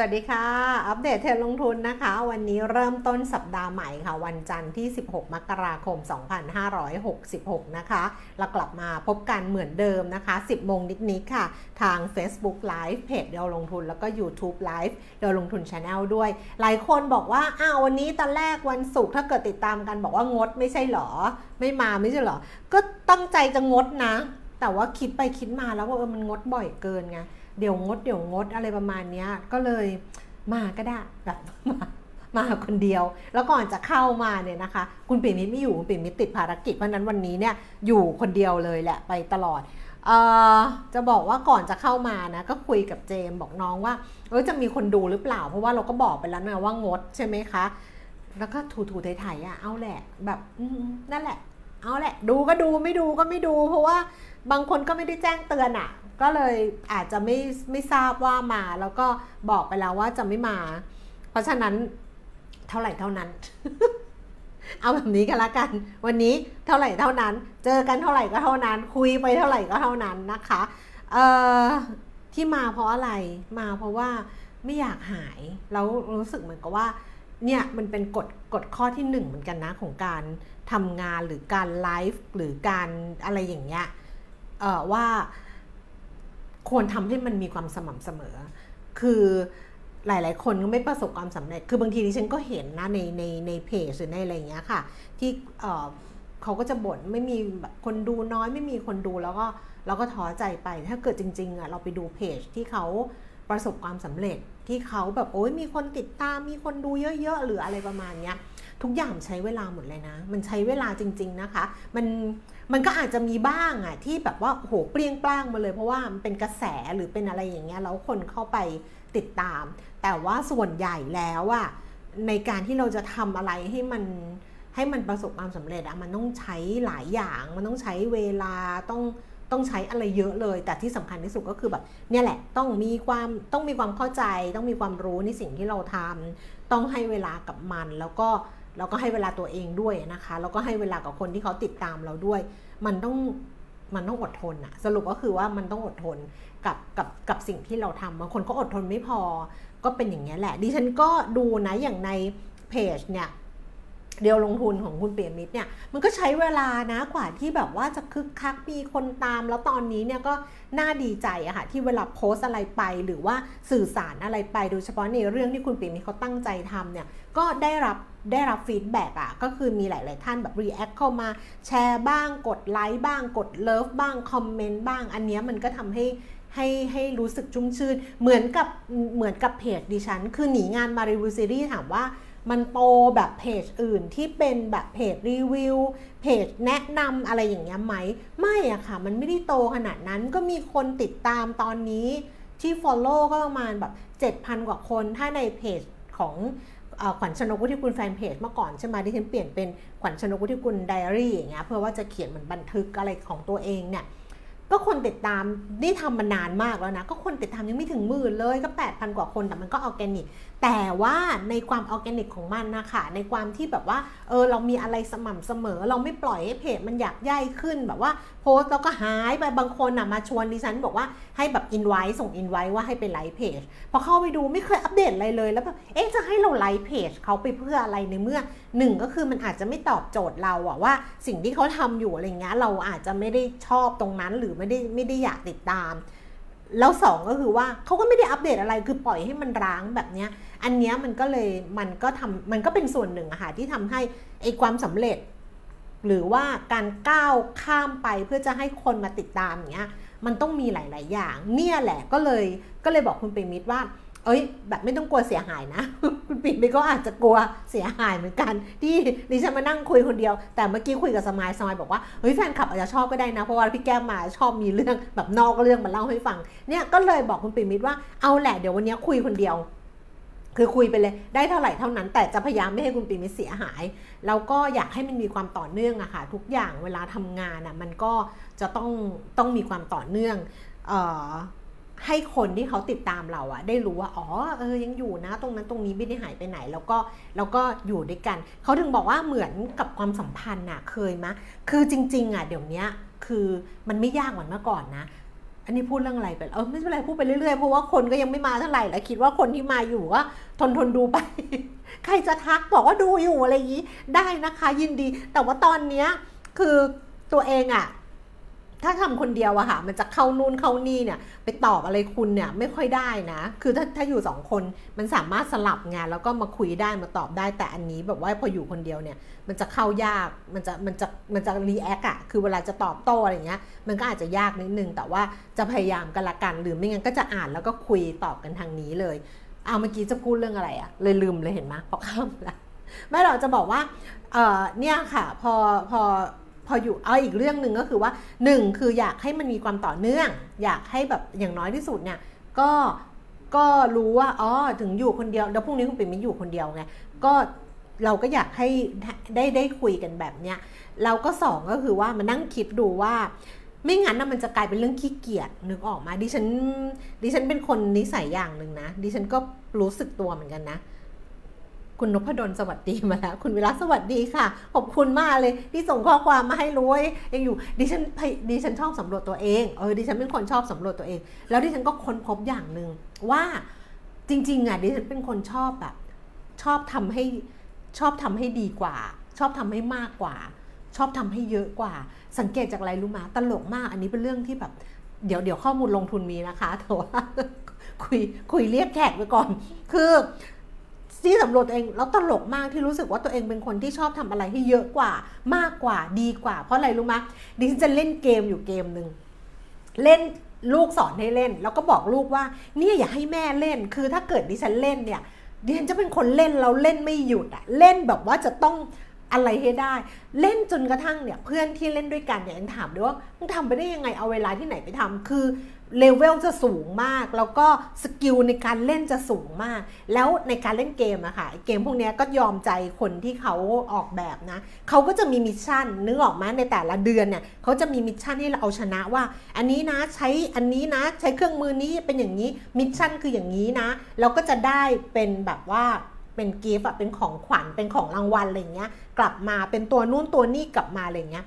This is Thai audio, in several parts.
วัสดีค่ะ อัปเดตเทรนลงทุนนะคะ วันนี้เริ่มต้นสัปดาห์ใหม่ค่ะ วันจันทร์ที่ 16 มกราคม 2566 นะคะ เรากลับมาพบกันเหมือนเดิมนะคะ 10 โมงนิดๆค่ะ ทาง Facebook Live เพจเดียวลงทุน แล้วก็ YouTube Live เดียวลงทุน Channel ด้วย หลายคนบอกว่า อ้าว วันนี้ตอนแรกวันศุกร์ถ้าเกิดติดตามกันบอกว่างดไม่ใช่หรอ ไม่มาไม่ใช่หรอ ก็ตั้งใจจะงดนะ แต่ว่าคิดไปคิดมาแล้วว่าเออมันงดบ่อยเกินไง เดี๋ยวงดเดี๋ยวงดอะไรประมาณนี้ก็เลยมาก็ได้แบบมามาคนเดียว แล้วก่อนจะเข้ามาเนี่ยนะคะ คุณปิ่มมิตรไม่อยู่คุณปิ่มมิตรติดภารกิจเพราะนั้นวันนี้เนี่ยอยู่คนเดียวเลยแหละไปตลอดออจะบอกว่าก่อนจะเข้ามานะก็คุยกับเจมบอกน้องว่าเออจะมีคนดูหรือเปล่า เพราะว่าเราก็บอกไปแล้วนะว่างดใช่ไหมคะ แล้วก็ถูถูไถๆอะเอาแหละแบบนั่นแหละ เอาแหละ ดูก็ดูไม่ดูก็ไม่ดู เพราะว่าบางคนก็ไม่ได้แจ้งเตือนอะ ก็เลยอาจจะไม่ไม่ทราบว่ามา แล้วก็บอกไปแล้วว่าจะไม่มา เพราะฉะนั้นเท่าไหร่เท่านั้น เอาแบบนี้กันละกัน วันนี้เท่าไหร่เท่านั้น เจอกันเท่าไหร่ก็เท่านั้น คุยไปเท่าไหร่ก็เท่านั้นนะคะเอ่อที่มาเพราะอะไรมาเพราะว่าไม่อยากหาย แล้วรู้สึกเหมือนกับว่าเนี่ยมันเป็นกฎกฎข้อที่หนึ่งเหมือนกันนะของการทำงานหรือการไลฟ์หรือการอะไรอย่างเงี้ยเอ่อว่า ควรทำให้มันมีความสม่ำเสมอ คือหลาย ๆ คนก็ไม่ประสบความสำเร็จ คือบางทีดิฉันก็เห็นนะในในในเพจหรือในอะไรอย่างเงี้ยค่ะ ที่เเขาก็จะบ่นไม่มีคนดูน้อยไม่มีคนดูแล้วก็เราก็ท้อใจไป ถ้าเกิดจริง ๆอะเราไปดูเพจที่เขาประสบความสำเร็จที่เขาแบบโอ้ยมีคนติดตามมีคนดูเยอะ ๆ หรืออะไรประมาณเนี้ย ทุกอย่างใช้เวลาหมดเลยนะ มันใช้เวลาจริง ๆนะคะ มันมันก็อาจจะมีบ้างอะที่แบบว่าโหเปรี้ยงปล้างมาเลย เพราะว่ามันเป็นกระแสหรือเป็นอะไรอย่างเงี้ยแล้วคนเข้าไปติดตาม แต่ว่าส่วนใหญ่แล้วอะในการที่เราจะทำอะไรให้มันให้มันประสบความสำเร็จอะมันต้องใช้หลายอย่างมันต้องใช้เวลาต้องต้องใช้อะไรเยอะเลย แต่ที่สำคัญที่สุดก็คือแบบเนี่ยแหละต้องมีความต้องมีความเข้าใจ ต้องมีความรู้ในสิ่งที่เราทำต้องให้เวลากับมันแล้วก็ แล้วก็ให้เวลาตัวเองด้วยนะคะแล้วก็ให้เวลากับคนที่เขาติดตามเราด้วย มันต้องมันต้องอดทนอะสรุปก็คือว่ามันต้องอดทนกับกับกับสิ่งที่เราทำบางคนก็อดทนไม่พอ ก็เป็นอย่างนี้แหละ ดิฉันก็ดูนะอย่างในเพจเนี่ย เดียวลงทุนของคุณเปียมิตรเนี่ยมันก็ใช้เวลานะกว่าที่แบบว่าจะคึกคักมีคนตาม แล้วตอนนี้เนี่ยก็น่าดีใจอะค่ะที่เวลาโพสอะไรไปหรือว่าสื่อสารอะไรไปโดยเฉพาะในเรื่องที่คุณเปียมิตรเขาตั้งใจทำเนี่ยก็ได้รับได้รับ feedback อะก็คือมีหลาย ๆ ท่านแบบ react เข้ามาแชร์บ้างกดไลค์บ้างกด love บ้างคอมเมนต์บ้าง อันนี้มันก็ทำให้ให้ให้รู้สึกชุ่มชื่น เหมือนกับเหมือนกับเพจดิฉัน คือหนีงานมารีวิวซีรีส์ถามว่า มันโตแบบเพจอื่นที่เป็นแบบเพจรีวิวเพจแนะนำอะไรอย่างเงี้ยไหม ไม่อะค่ะ มันไม่ได้โตขนาดนั้นก็มีคนติดตามตอนนี้ที่ Follow ก็ประมาณแบบ 7,000 กว่าคน ถ้าในเพจของขวัญชนกวุฒิกุลแฟนเพจเมื่อก่อนใช่ไหมที่ฉันเปลี่ยนเป็นขวัญชนกวุฒิกุลไดอารี่อย่างเงี้ยเพื่อว่าจะเขียนเหมือนบันทึกอะไรของตัวเองเนี่ยก็คนติดตามนี่ทำมานานมากแล้วนะ ก็คนติดตามยังไม่ถึงหมื่นเลยก็ 8,000 กว่าคนแต่มันก็ออร์แกนิก แต่ว่าในความออร์แกนิกของมันนะคะในความที่แบบว่าเออเรามีอะไรสม่ำเสมอ เราไม่ปล่อยให้เพจมันหยากไย่ขึ้นแบบว่าโพสแล้วก็หายไปบางคนอะมาชวนดิฉันบอกว่าให้แบบอินไว้ส่งอินไว้ว่าให้ไปไลค์เพจพอเข้าไปดูไม่เคยอัปเดตอะไรเลยแล้วแบบเอ๊ะจะให้เราไลค์เพจเขาไปเพื่ออะไรในเมื่อหนึ่งก็คือมันอาจจะไม่ตอบโจทย์เราอะว่า สิ่งที่เขาทำอยู่อะไรเงี้ยเราอาจจะไม่ได้ชอบตรงนั้นหรือไม่ได้ไม่ได้อยากติดตาม แล้วสองก็คือว่าเขาก็ไม่ได้อัปเดตอะไรคือปล่อยให้มันร้างแบบเนี้ยอันเนี้ยมันก็เลยมันก็ทำมันก็เป็นส่วนหนึ่งอะค่ะที่ทำให้ไอความสำเร็จ หรือว่าการก้าวข้ามไปเพื่อจะให้คนมาติดตามอย่างเงี้ยมันต้องมีหลาย ๆ อย่าง เนี่ยแหละก็เลยก็เลยบอกคุณเปรมิตรว่า เอ้ย แบบไม่ต้องกลัวเสียหายนะ คุณปิ่นก็อาจจะกลัวเสียหายเหมือนกัน ที่ดิฉันมานั่งคุยคนเดียว แต่เมื่อกี้คุยกับสมายสมายบอกว่าเฮ้ยแฟนคลับอาจจะชอบก็ได้นะ เพราะว่าพี่แก้มมาชอบมีเรื่องแบบนอกเรื่องมาเล่าให้ฟัง เนี่ยก็เลยบอกคุณปิ่นมิตรว่าเอาแหละเดี๋ยววันนี้คุยคนเดียวคือคุยไปเลยได้เท่าไหร่เท่านั้น แต่จะพยายามไม่ให้คุณปิ่นมิตรเสียหาย แล้วก็อยากให้มันมีความต่อเนื่องอะค่ะทุกอย่างเวลาทำงานอะมันก็จะต้องต้องมีความต่อเนื่องเออ ให้คนที่เขาติดตามเราอะได้รู้ว่าอ๋อเออยังอยู่นะ ตรงนั้นตรงนี้ไม่ได้หายไปไหน แล้วก็แล้วก็อยู่ด้วยกัน เขาถึงบอกว่าเหมือนกับความสัมพันธ์อะเคยมะ คือจริง ๆอะเดี๋ยวนี้คือมันไม่ยากเหมือนเมื่อก่อนนะอันนี้พูดเรื่องอะไรไป เออไม่เป็นไรพูดไปเรื่อยๆ เพราะว่าคนก็ยังไม่มาเท่าไหร่แล้วคิดว่าคนที่มาอยู่ก็ทนทนดูไป ใครจะทักบอกว่าดูอยู่อะไรอย่างนี้ได้นะคะยินดี แต่ว่าตอนเนี้ยคือตัวเองอะ ถ้าทำคนเดียวอะค่ะ มันจะเข้านู่นเข้านี่เนี่ย ไปตอบอะไรคุณเนี่ยไม่ค่อยได้นะ คือถ้าถ้าอยู่สองคนมันสามารถสลับงานแล้วก็มาคุยได้มาตอบได้แต่อันนี้แบบว่าพออยู่คนเดียวเนี่ย มันจะเข้ายากมันจะมันจะมันจะรีแอคอะคือเวลาจะตอบโต้อะไรเงี้ย มันก็อาจจะยากนิดนึง แต่ว่าจะพยายามกันละกันหรือไม่งั้นก็จะอ่านแล้วก็คุยตอบกันทางนี้เลยเอาเมื่อกี้จะพูดเรื่องอะไรอะเลยลืมเลยเห็นไหมพอข้ามละแม่เราจะบอกว่าเออเนี่ยค่ะ พอพอ พออยู่เอาอีกเรื่องหนึ่งก็คือว่าหนึ่งคืออยากให้มันมีความต่อเนื่อง อยากให้แบบอย่างน้อยที่สุดเนี่ยก็ก็รู้ว่าอ๋อถึงอยู่คนเดียวเดี๋ยวพรุ่งนี้คุณปิ่นไม่อยู่คนเดียวไงก็เราก็อยากให้ได้ได้คุยกันแบบเนี้ยเราก็สองก็คือว่ามานั่งคิดดูว่า ไม่งั้นนะมันจะกลายเป็นเรื่องขี้เกียจนึกออกมาดิฉันดิฉันเป็นคนนิสัยอย่างหนึ่งนะดิฉันก็รู้สึกตัวเหมือนกันนะ คุณนพดลสวัสดีมาแล้ว คุณเวลาสวัสดีค่ะ ขอบคุณมากเลยที่ส่งข้อความมาให้รู้ว่ายังอยู่ดิฉันดิฉันชอบสำรวจตัวเองเออดิฉันเป็นคนชอบสำรวจตัวเอง แล้วดิฉันก็ค้นพบอย่างหนึ่งว่าจริงๆอะดิฉันเป็นคนชอบแบบ ชอบทำให้ชอบทำให้ดีกว่า ชอบทำให้มากกว่า ชอบทำให้เยอะกว่า สังเกตจากอะไรรู้มาตลกมาก อันนี้เป็นเรื่องที่แบบ เดี๋ยวเดี๋ยวข้อมูลลงทุนมีนะคะแต่ว่าคุยคุยเรียกแขกไปก่อน คือ ที่สำรวจตัวเองแล้วตลกมากที่รู้สึกว่าตัวเองเป็นคนที่ชอบทำอะไรที่เยอะกว่ามากกว่าดีกว่า เพราะอะไรรู้ไหมดิฉันจะเล่นเกมอยู่เกมหนึ่งเล่นลูกสอนให้เล่น แล้วก็บอกลูกว่าเนี่ยอย่าให้แม่เล่น คือถ้าเกิดดิฉันเล่นเนี่ยดิฉันจะเป็นคนเล่นแล้วเล่นไม่หยุดอะเล่นแบบว่าจะต้องอะไรให้ได้ เล่นจนกระทั่งเนี่ยเพื่อนที่เล่นด้วยกันเนี่ยยังถามด้วยว่ามึงทำไปได้ยังไงเอาเวลาที่ไหนไปทำคือ เลเวลจะสูงมาก แล้วก็ skill ในการเล่นจะสูงมาก แล้วในการเล่นเกมอะค่ะเกมพวกนี้ก็ยอมใจคนที่เขาออกแบบนะเขาก็จะมี mission นึกออกไหมในแต่ละเดือนเนี่ยเขาจะมี mission ให้เราเอาชนะว่า อันนี้นะใช้อันนี้นะใช้เครื่องมือนี้เป็นอย่างนี้ mission คืออย่างนี้นะเราก็จะได้เป็นแบบว่าเป็น gift เป็นของขวัญเป็นของรางวัลอะไรเงี้ยกลับมาเป็นตัวนู่นตัวนี่กลับมาอะไรเงี้ย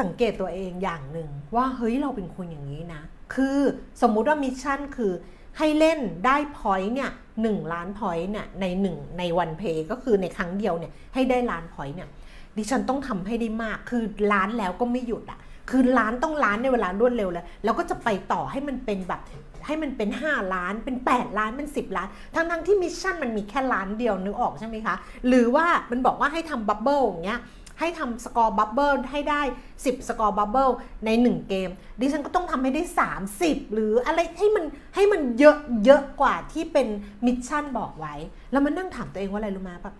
สังเกตตัวเองอย่างหนึ่งว่าเฮ้ยเราเป็นคนอย่างนี้นะ คือสมมุติว่า mission คือให้เล่นได้ point เนี่ยหนึ่งล้าน point เนี่ยในหนึ่งใน one play ก็คือในครั้งเดียวเนี่ยให้ได้ล้าน point เนี่ยดิฉันต้องทำให้ได้มาก คือล้านแล้วก็ไม่หยุดอะคือล้านต้องล้านในเวลารวดเร็วเลยแล้วก็จะไปต่อให้มันเป็นแบบให้มันเป็น 5 ล้านเป็น 8 ล้านเป็น 10 ล้าน ทั้งทั้งที่ mission มันมีแค่ล้านเดียวนึกออกใช่ไหมคะ หรือว่ามันบอกว่าให้ทำ bubble อย่างเงี้ย ให้ทำ score bubble ให้ได้ 10 score bubble ใน 1 เกม ดิฉันก็ต้องทำให้ได้ 30 หรืออะไรให้มันให้มันเยอะเยอะกว่าที่เป็น mission บอกไว้ แล้วมันนั่งถามตัวเองว่าอะไรรู้ไหมแบบ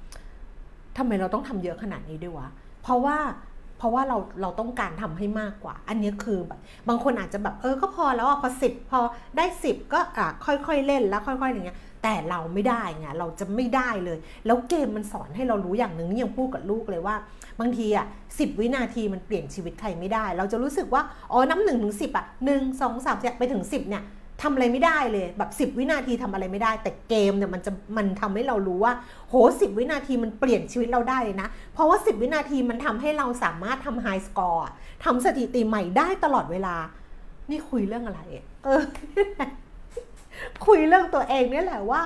ทำไมเราต้องทำเยอะขนาดนี้ด้วยวะ เพราะว่าเพราะว่าเราเราต้องการทำให้มากกว่า อันนี้คือแบบบางคนอาจจะแบบเออก็พอแล้วอะพอสิบพอได้สิบก็อะค่อยๆเล่นแล้วค่อยๆอย่างเงี้ยแต่เราไม่ได้ไงเราจะไม่ได้เลย แล้วเกมมันสอนให้เรารู้อย่างหนึ่งนี่ยังพูดกับลูกเลยว่า บางทีอะสิบวินาทีมันเปลี่ยนชีวิตใครไม่ได้ เราจะรู้สึกว่าอ๋อน้ำหนึ่งถึงสิบอะหนึ่งสองสามสี่ไปถึงสิบเนี่ยทำอะไรไม่ได้เลยแบบ 10 วินาทีทำอะไรไม่ได้ แต่เกมเนี่ยมันจะมันทำให้เรารู้ว่า โหสิวินาทีมันเปลี่ยนชีวิตเราได้เลยนะ เพราะว่า 10 วินาทีมันทำให้เราสามารถทำไฮสกอร์ทำสถิติใหม่ได้ตลอดเวลา นี่คุยเรื่องอะไร เออ คุยเรื่องตัวเองเนี่ยแหละว่า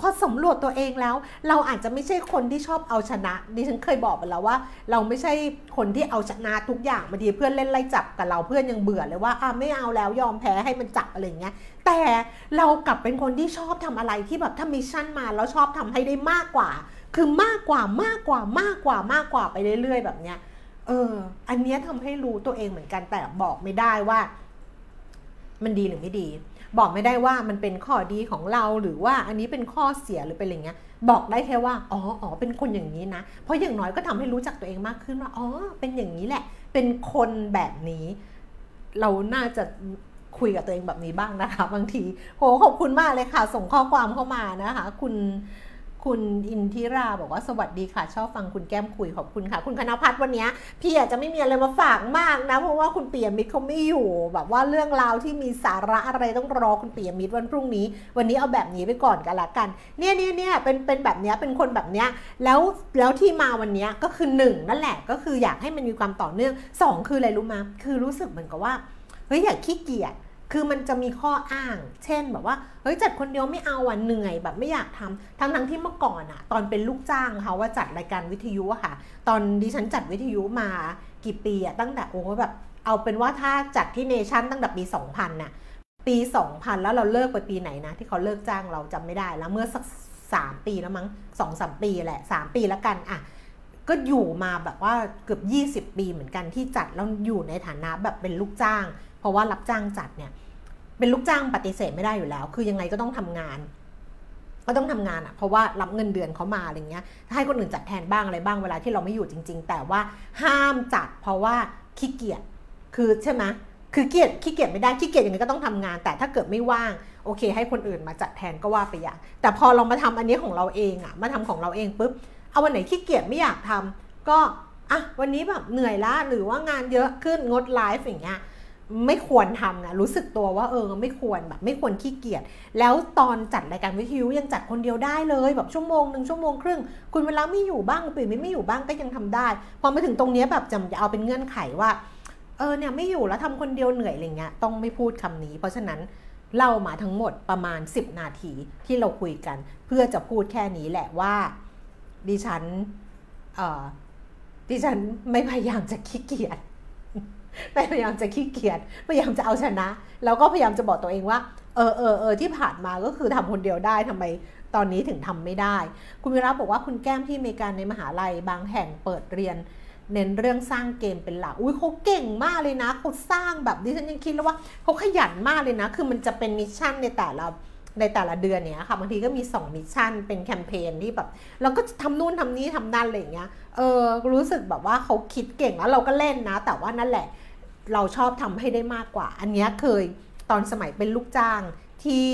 พอสำรวจตัวเองแล้ว เราอาจจะไม่ใช่คนที่ชอบเอาชนะดิฉันเคยบอกไปแล้วว่า เราไม่ใช่คนที่เอาชนะทุกอย่างบางทีเพื่อนเล่นไล่จับกับเราเพื่อนยังเบื่อเลยว่าอะไม่เอาแล้วยอมแพ้ให้มันจับอะไรเงี้ยแต่เรากลับเป็นคนที่ชอบทำอะไรที่แบบถ้ามิชชั่นมาแล้วชอบทำให้ได้มากกว่า คือมากกว่ามากกว่ามากกว่ามากกว่าไปเรื่อยๆ แบบเนี้ยเออ อันนี้ทำให้รู้ตัวเองเหมือนกันแต่บอกไม่ได้ว่า มันดีหรือไม่ดี บอกไม่ได้ว่ามันเป็นข้อดีของเราหรือว่าอันนี้เป็นข้อเสียหรือเป็นอะไรเงี้ย บอกได้แค่ว่าอ๋ออ๋อเป็นคนอย่างนี้นะ เพราะอย่างน้อยก็ทำให้รู้จักตัวเองมากขึ้นว่าอ๋อเป็นอย่างนี้แหละ เป็นคนแบบนี้ เราน่าจะคุยกับตัวเองแบบนี้บ้างนะคะ บางทีโหขอบคุณมากเลยค่ะ ส่งข้อความเข้ามานะคะ คุณ คุณอินทิราบอกว่าสวัสดีค่ะ ชอบฟังคุณแก้มคุยขอบคุณค่ะ คุณคณพัฒน์วันนี้พี่อาจจะไม่มีอะไรมาฝากมากนะ เพราะว่าคุณเปียมิตรเขาไม่อยู่ แบบว่าเรื่องราวที่มีสาระอะไรต้องรอคุณเปียมิตรวันพรุ่งนี้ วันนี้เอาแบบนี้ไปก่อนกันละกัน เนี่ยเนี่ยเนี่ยเป็นเป็นแบบเนี้ยเป็นคนแบบเนี้ยแล้วแล้วที่มาวันนี้ก็คือหนึ่งนั่นแหละก็คืออยากให้มันมีความต่อเนื่องสองคืออะไรรู้มาคือรู้สึกเหมือนกับว่าเฮ้ยอยากขี้เกียจ คือมันจะมีข้ออ้าง เช่นแบบว่า เฮ้ยจัดคนเดียวไม่เอาอะเหนื่อยแบบไม่อยากทำทั้งทั้งที่เมื่อก่อนอะ ตอนเป็นลูกจ้างเขาว่าจัดรายการวิทยุอะค่ะ ตอนดิฉันจัดวิทยุมากี่ปีอะตั้งแต่โอ้แบบ เอาเป็นว่าถ้าจัดที่เนชั่นตั้งแต่ปี 2000น่ะปี 2000 แล้วเราเลิกไปปีไหนนะ ที่เขาเลิกจ้างเราจำไม่ได้แล้วเมื่อสักสามปีแล้วมั้งสองสามปีแหละสามปีแล้วกันอะก็อยู่มาแบบว่าเกือบ 20 ปีเหมือนกันที่จัดแล้วอยู่ในฐานะแบบเป็นลูกจ้าง เพราะว่ารับจ้างจัดเนี่ย เป็นลูกจ้างปฏิเสธไม่ได้อยู่แล้ว คือยังไงก็ต้องทำงาน ก็ต้องทำงานอะ่ะ เพราะว่ารับเงินเดือนเขามาอะไรเงี้ยให้คนอื่นจัดแทนบ้างอะไรบ้างเวลาที่เราไม่อยู่จริง ๆ แต่ว่าห้ามจัดเพราะว่าขี้เกียจคือใช่ไหมคือเกียจขี้เกียจไม่ได้ขี้เกียจยังไงก็ต้องทำงาน แต่ถ้าเกิดไม่ว่างโอเค ให้คนอื่นมาจัดแทนก็ว่าไปอย่าง แต่พอเรามาทำอันนี้ของเราเองอะ่ะมาทำของเราเองปุ๊บเอาวันไหนขี้เกียจไม่อยากทำก็อะวันนี้แบบเหนื่อยละหรือว่างานเยอะขึ้นงดไลฟ์อย่างเงี้ย ไม่ควรทำนะรู้สึกตัวว่าเออไม่ควรแบบไม่ควรขี้เกียจแล้วตอนจัดรายการวิทยุยังจัดคนเดียวได้เลยแบบชั่วโมงหนึ่งชั่วโมงครึ่ง คุณเวลาไม่อยู่บ้างปีไม่ไม่อยู่บ้างก็ยังทำได้พอมาถึงตรงนี้แบบจำจะเอาเป็นเงื่อนไขว่าเออเนี่ยไม่อยู่แล้วทำคนเดียวเหนื่อยอะไรเงี้ยต้องไม่พูดคำนี้ เพราะฉะนั้นเล่ามาทั้งหมดประมาณ 10 นาทีที่เราคุยกัน เพื่อจะพูดแค่นี้แหละว่าดิฉันเออดิฉันไม่พยายามจะขี้เกียจ พยายามจะขี้เกียจพยายามจะเอาชนะ แล้วก็พยายามจะบอกตัวเองว่า เออเออเออที่ผ่านมาก็คือทำคนเดียวได้ทำไมตอนนี้ถึงทำไม่ได้ คุณวิระบอกว่าคุณแก้มที่อเมริกาในมหาลัยบางแห่งเปิดเรียน เน้นเรื่องสร้างเกมเป็นหลัก อุ้ยเขาเก่งมากเลยนะเขาสร้างแบบดิฉันยังคิดแล้วว่าเขาขยันมากเลยนะ คือมันจะเป็น mission ในแต่ละในแต่ละเดือนเนี้ยค่ะบางทีก็มี 2 mission เป็นแคมเปญที่แบบเราก็ทำนู่นทำนี้ทำนั่นอะไรอย่างเงี้ยเออรู้สึกแบบว่าเขาคิดเก่งแล้วเราก็เล่นนะ แต่ว่านั่นแหละ เราชอบทำให้ได้มากกว่า อันนี้เคยตอนสมัยเป็นลูกจ้างที่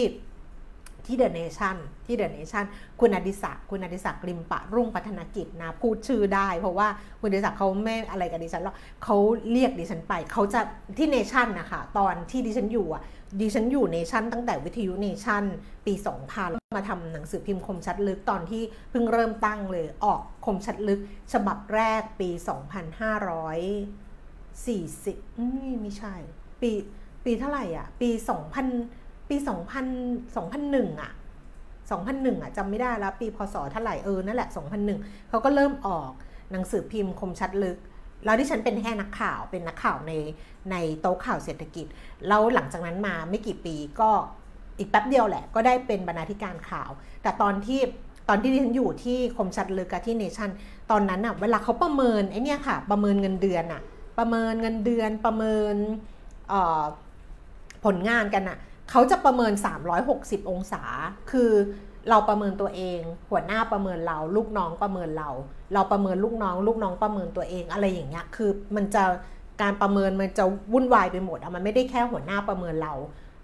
ที่ The Nation ที่ The Nation คุณอดิศักดิ์คุณอดิศักดิ์ลิมปรุ่งพัฒนกิจนะ พูดชื่อได้ เพราะว่าคุณอดิศักดิ์เขาไม่อะไรกับดิฉันหรอกเขาเรียกดิฉันไป เขาจะที่ Nation นะคะตอนที่ดิฉันอยู่อะดิฉันอยู่ Nation ตั้งแต่วิทยุ Nation ปี 2000 มาทำหนังสือพิมพ์คมชัดลึกตอนที่เพิ่งเริ่มตั้งเลยออกคมชัดลึก ฉบับแรกปี 2500 สี่สิบไม่ใช่ ปีปีเท่าไหร่อะ ปีสองพันปีสองพันสองพันหนึ่งอะสองพันหนึ่งอะจำไม่ได้แล้ว ปีพศเท่าไหร่เออนั่นแหละสองพันหนึ่งเขาก็เริ่มออกหนังสือพิมพ์คมชัดลึก แล้วที่ฉันเป็นแค่นักข่าวเป็นนักข่าวในในโต๊ะข่าวเศรษฐกิจ แล้วหลังจากนั้นมาไม่กี่ปีก็อีกแป๊บเดียวแหละ ก็ได้เป็นบรรณาธิการข่าว แต่ตอนที่ตอนที่ดิฉันอยู่ที่คมชัดลึกกับที่เนชั่นตอนนั้นอะเวลาเขาประเมินไอ้นี่ค่ะ ประเมินเงินเดือนอะ ประเมินเงินเดือนประเมินผลงานกันอะ่ะเขาจะประเมิน 360 องศา คือเราประเมินตัวเอง หัวหน้าประเมินเรา ลูกน้องประเมินเรา เราประเมินลูกน้อง ลูกน้องประเมินตัวเองอะไรอย่างเงี้ย คือมันจะการประเมินมันจะวุ่นวายไปหมดอะมันไม่ได้แค่หัวหน้าประเมินเรา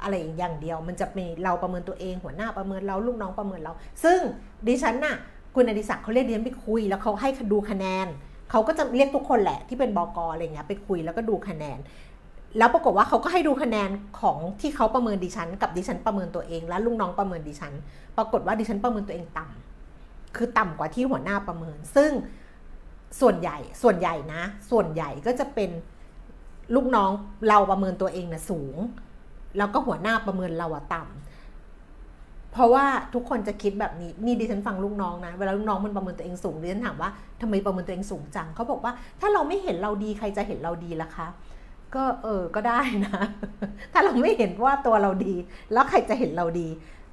อะไรอย่างเดียว มันจะมีเราประเมินตัวเอง หัวหน้าประเมินเรา ลูกน้องประเมินเรา ซึ่งดิฉันน่ะ คุณอดิศักดิ์เขาเรียกดิฉันไปคุย แล้วเขาให้ดูคะแนน เขาก็จะเรียกทุกคนแหละที่เป็นบอกอะไรเงี้ยไปคุยแล้วก็ดูคะแนน แล้วปรากฏว่าเขาก็ให้ดูคะแนนของที่เขาประเมินดิฉัน กับดิฉันประเมินตัวเอง และลูกน้องประเมินดิฉัน ปรากฏว่าดิฉันประเมินตัวเองต่ำคือต่ำกว่าที่หัวหน้าประเมิน ซึ่งส่วนใหญ่ส่วนใหญ่นะ ส่วนใหญ่ก็จะเป็นลูกน้องเราประเมินตัวเองนะสูง แล้วก็หัวหน้าประเมินเราต่ำ เพราะว่าทุกคนจะคิดแบบนี้นี่ดิฉันฟังลูกน้องนะเวลาลูกน้องมันประเมินตัวเองสูงดิฉันถามว่าทำไมประเมินตัวเองสูงจังเขาบอกว่า ถ้าเราไม่เห็นเราดีใครจะเห็นเราดีล่ะคะ ก็เออก็ได้นะ ถ้าเราไม่เห็นว่าตัวเราดี แล้วใครจะเห็นเราดี